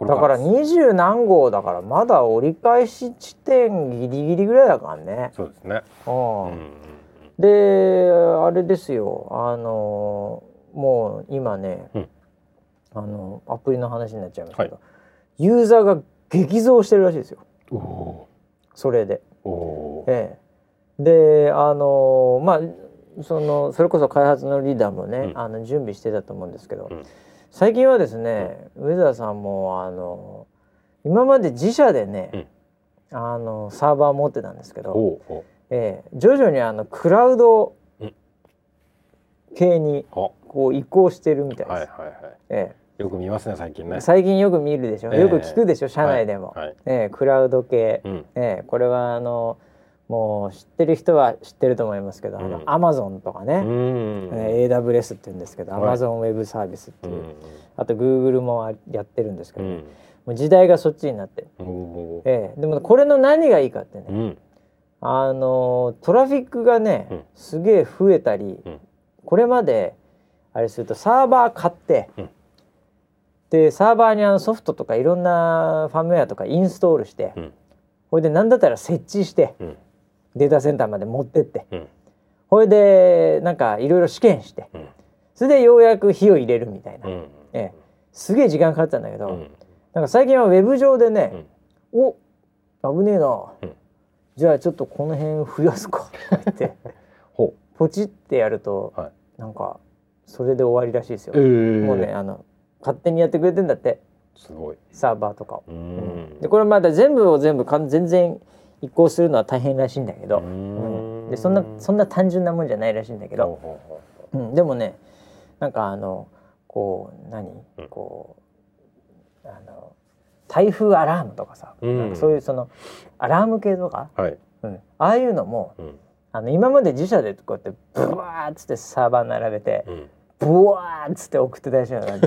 うん、だから二十何号だからまだ折り返し地点ギリギリぐらいだからね。そうですね。うん、うんであれですよ。あのもう今ね、うん、あのアプリの話になっちゃいますけど、はい、ユーザーが激増してるらしいですよ。それで。ええ、であのまあそのそれこそ開発のリーダーもね、うん、あの準備してたと思うんですけど、うん、最近はですね、ウェザーさんもあの今まで自社でね、あのサーバー持ってたんですけどえー、徐々にあのクラウド系にこう移行してるみたいです。はいはいはい。えー、よく見ますね最近ね。最近よく見るでしょ。よく聞くでしょ社内でも。はい。はい、えー、クラウド系、うん、えー、これはあのもう知ってる人は知ってると思いますけど、うん、あのアマゾンとかね、うん、えー、AWS って言うんですけど、アマゾンウェブサービスっていう、うん、あとグーグルもやってるんですけど、うん、もう時代がそっちになって、えー、でもこれの何がいいかってね、あのトラフィックがね、すげえ増えたり、これまであれするとサーバー買って、でサーバーにあのソフトとかいろんなファームウェアとかインストールして、ほいで何だったら設置して、データセンターまで持ってって、うん、これでなんかいろいろ試験して、うん、それでようやく火を入れるみたいな、うん、えすげえ時間かかったんだけど、うん、なんか最近はウェブ上でね「お危ねえな、じゃあちょっとこの辺増やすか」って。ポチってやると、はい、なんかそれで終わりらしいですよ。えー、もうねあの勝手にやってくれてんだって。すごい。サーバーとかを。でこれまだ全部を全部全然移行するのは大変らしいんだけど、うん、でそんなそんな単純なもんじゃないらしいんだけど、うん、でもねなんかあのこう何、こうあの台風アラームとかさ、うん、なんかそういうそのアラーム系とか、はい。うん、ああいうのも、うん、あの今まで自社でこうやってブワーッつってサーバー並べて、うん、ブワーッつって送ってたりしのが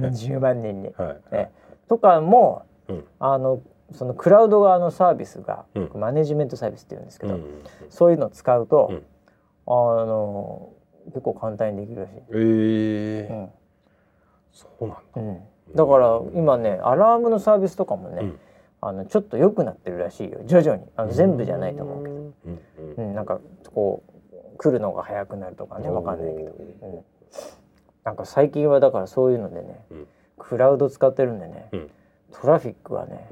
何十万人に。はい、ね、とかも、うん、あのそのクラウド側のサービスが、うん、マネジメントサービスって言うんですけど、うん、そういうのを使うと、うん、あの結構簡単にできるらしい。えー、うん、そうなんだ、だから今ねアラームのサービスとかもね、あのちょっと良くなってるらしいよ。徐々に。あの全部じゃないと思うけど、うん。なんかこう来るのが早くなるとかねわかんないけど、うん、なんか最近はだからそういうのでね、クラウド使ってるんでね、トラフィックはね、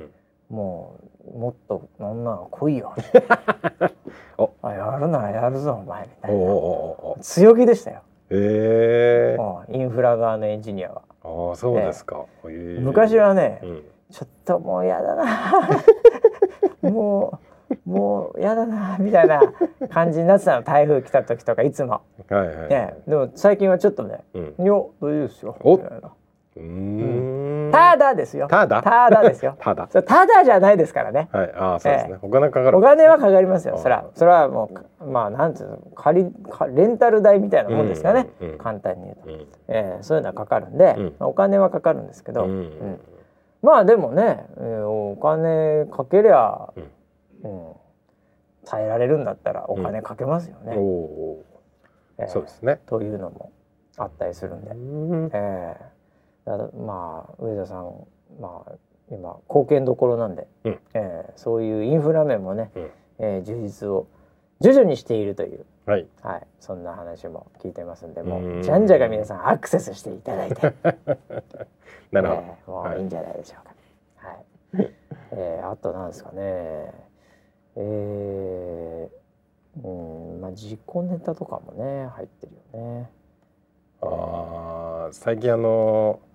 もうもっとなんな来いよ。あやるならやるぞお前みたいな。強気でしたよ。へえ。インフラ側のエンジニアは。ああそうですか、え。ー、昔はね、うん、ちょっともうやだな もうもうやだなみたいな感じになってたの台風来た時とかいつも、はいはい、ね、でも最近はちょっとね「うん、いや大丈夫ですよ」みたいな。うんただですよ。ただ？ただですよ。ただ。ただじゃないですからね。はい。ああ、そうですね。お金かかる。お金はかかりますよ。それは、それはもう、まあ、なんていうの、借り、レンタル代みたいなもんですかね。簡単に言うと。ええ、そういうのはかかるんで、お金はかかるんですけど。まあ、でもね、お金かけりゃ。うん。耐えられるんだったら、お金かけますよね。そうですね。というのも。あったりするんで。ええ。まあ上田さんまあ今貢献どころなんで、うん、えー、そういうインフラ面もね、うん、えー、充実を徐々にしているという、はい、はい、そんな話も聞いてますんでもうじゃんじゃが皆さんアクセスしていただいて。なるほど、えー、もうい。いんじゃないでしょうか、はい、はい、えー、あとなんですかね。えー、うんまあ自己ネタとかもね入ってるよね。ああ最近あのー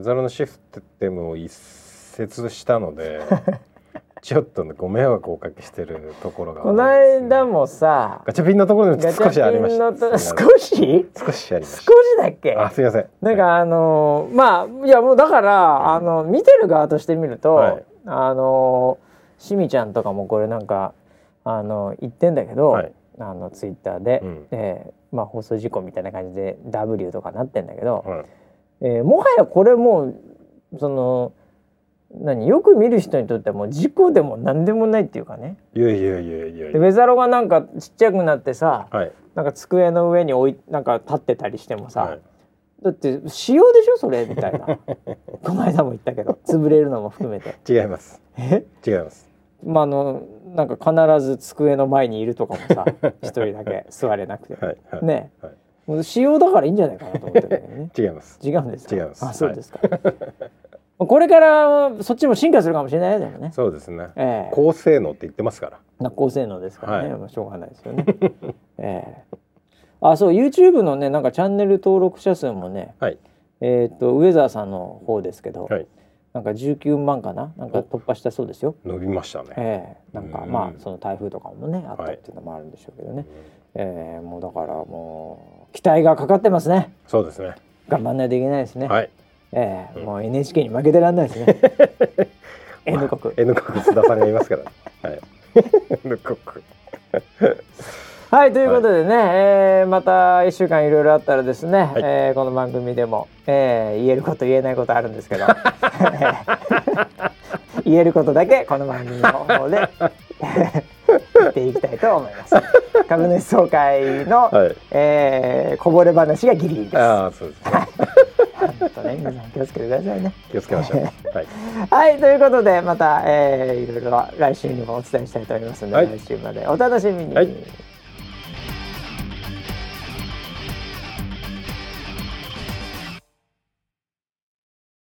ザルのシフテムを一節したので ちょっとねご迷惑をおかけしてるところが、ね、この間もさガチャピンのところに少しありました。少し？少しありました。少しだっけ？あすいません。なんかあのまあいやもうだから、あの見てる側としてみると、はい、あのしみちゃんとかもこれなんかあの言ってんだけど、はい、あのツイッターで、うん、えー、まあ放送事故みたいな感じで W とかなってんだけど、はい。えー、もはやこれもうその何よく見る人にとってはもう事故でも何でもないっていうかね。いやいやいやいやウェザロがなんかちっちゃくなってさ、はい、なんか机の上に置いなんか立ってたりしてもさ、はい、だって仕様でしょそれみたいな。この間も言ったけど潰れるのも含めて。違います。え？違います。まああのなんか必ず机の前にいるとかもさ 一人だけ座れなくて、はいはい、ね、はい。もう仕様だからいいんじゃないかなと思ってるね。違います。違うんです違います。あ、そうですか。はい、これからそっちも進化するかもしれないでもね。そうですね。えー、高性能って言ってますから。高性能ですからね。はい、まあしょうがないですよね。ええー、あ、そう YouTube のねなんかチャンネル登録者数もね、はい、えっ、とウェザーさんの方ですけど、はい、なんか19万かな？なんか突破したそうですよ。伸びましたね。ええー、なんかまあその台風とかもねあったっていうのもあるんでしょうけどね。ええー、もうだからもう。期待がかかってますね。そうですね。頑張んないといけないですね。はい。ええー、もう NHK に負けてらんないですね。N 国。N 国須田さんがいますから、ね。はい。N 国。はいということでね、はい、えー、また1週間いろいろあったらですね、はい、えー、この番組でも、えー、言えること言えないことあるんですけど 言えることだけこの番組の方で言っていきたいと思います。株主総会の、はい、えー、こぼれ話がギリギリです。あそうですね。本当ね 皆さん気をつけてくださいね。気をつけましょう。はい、はい、ということでまた、えー、いろいろ来週にもお伝えしたいと思いますので、はい、来週までお楽しみに。はい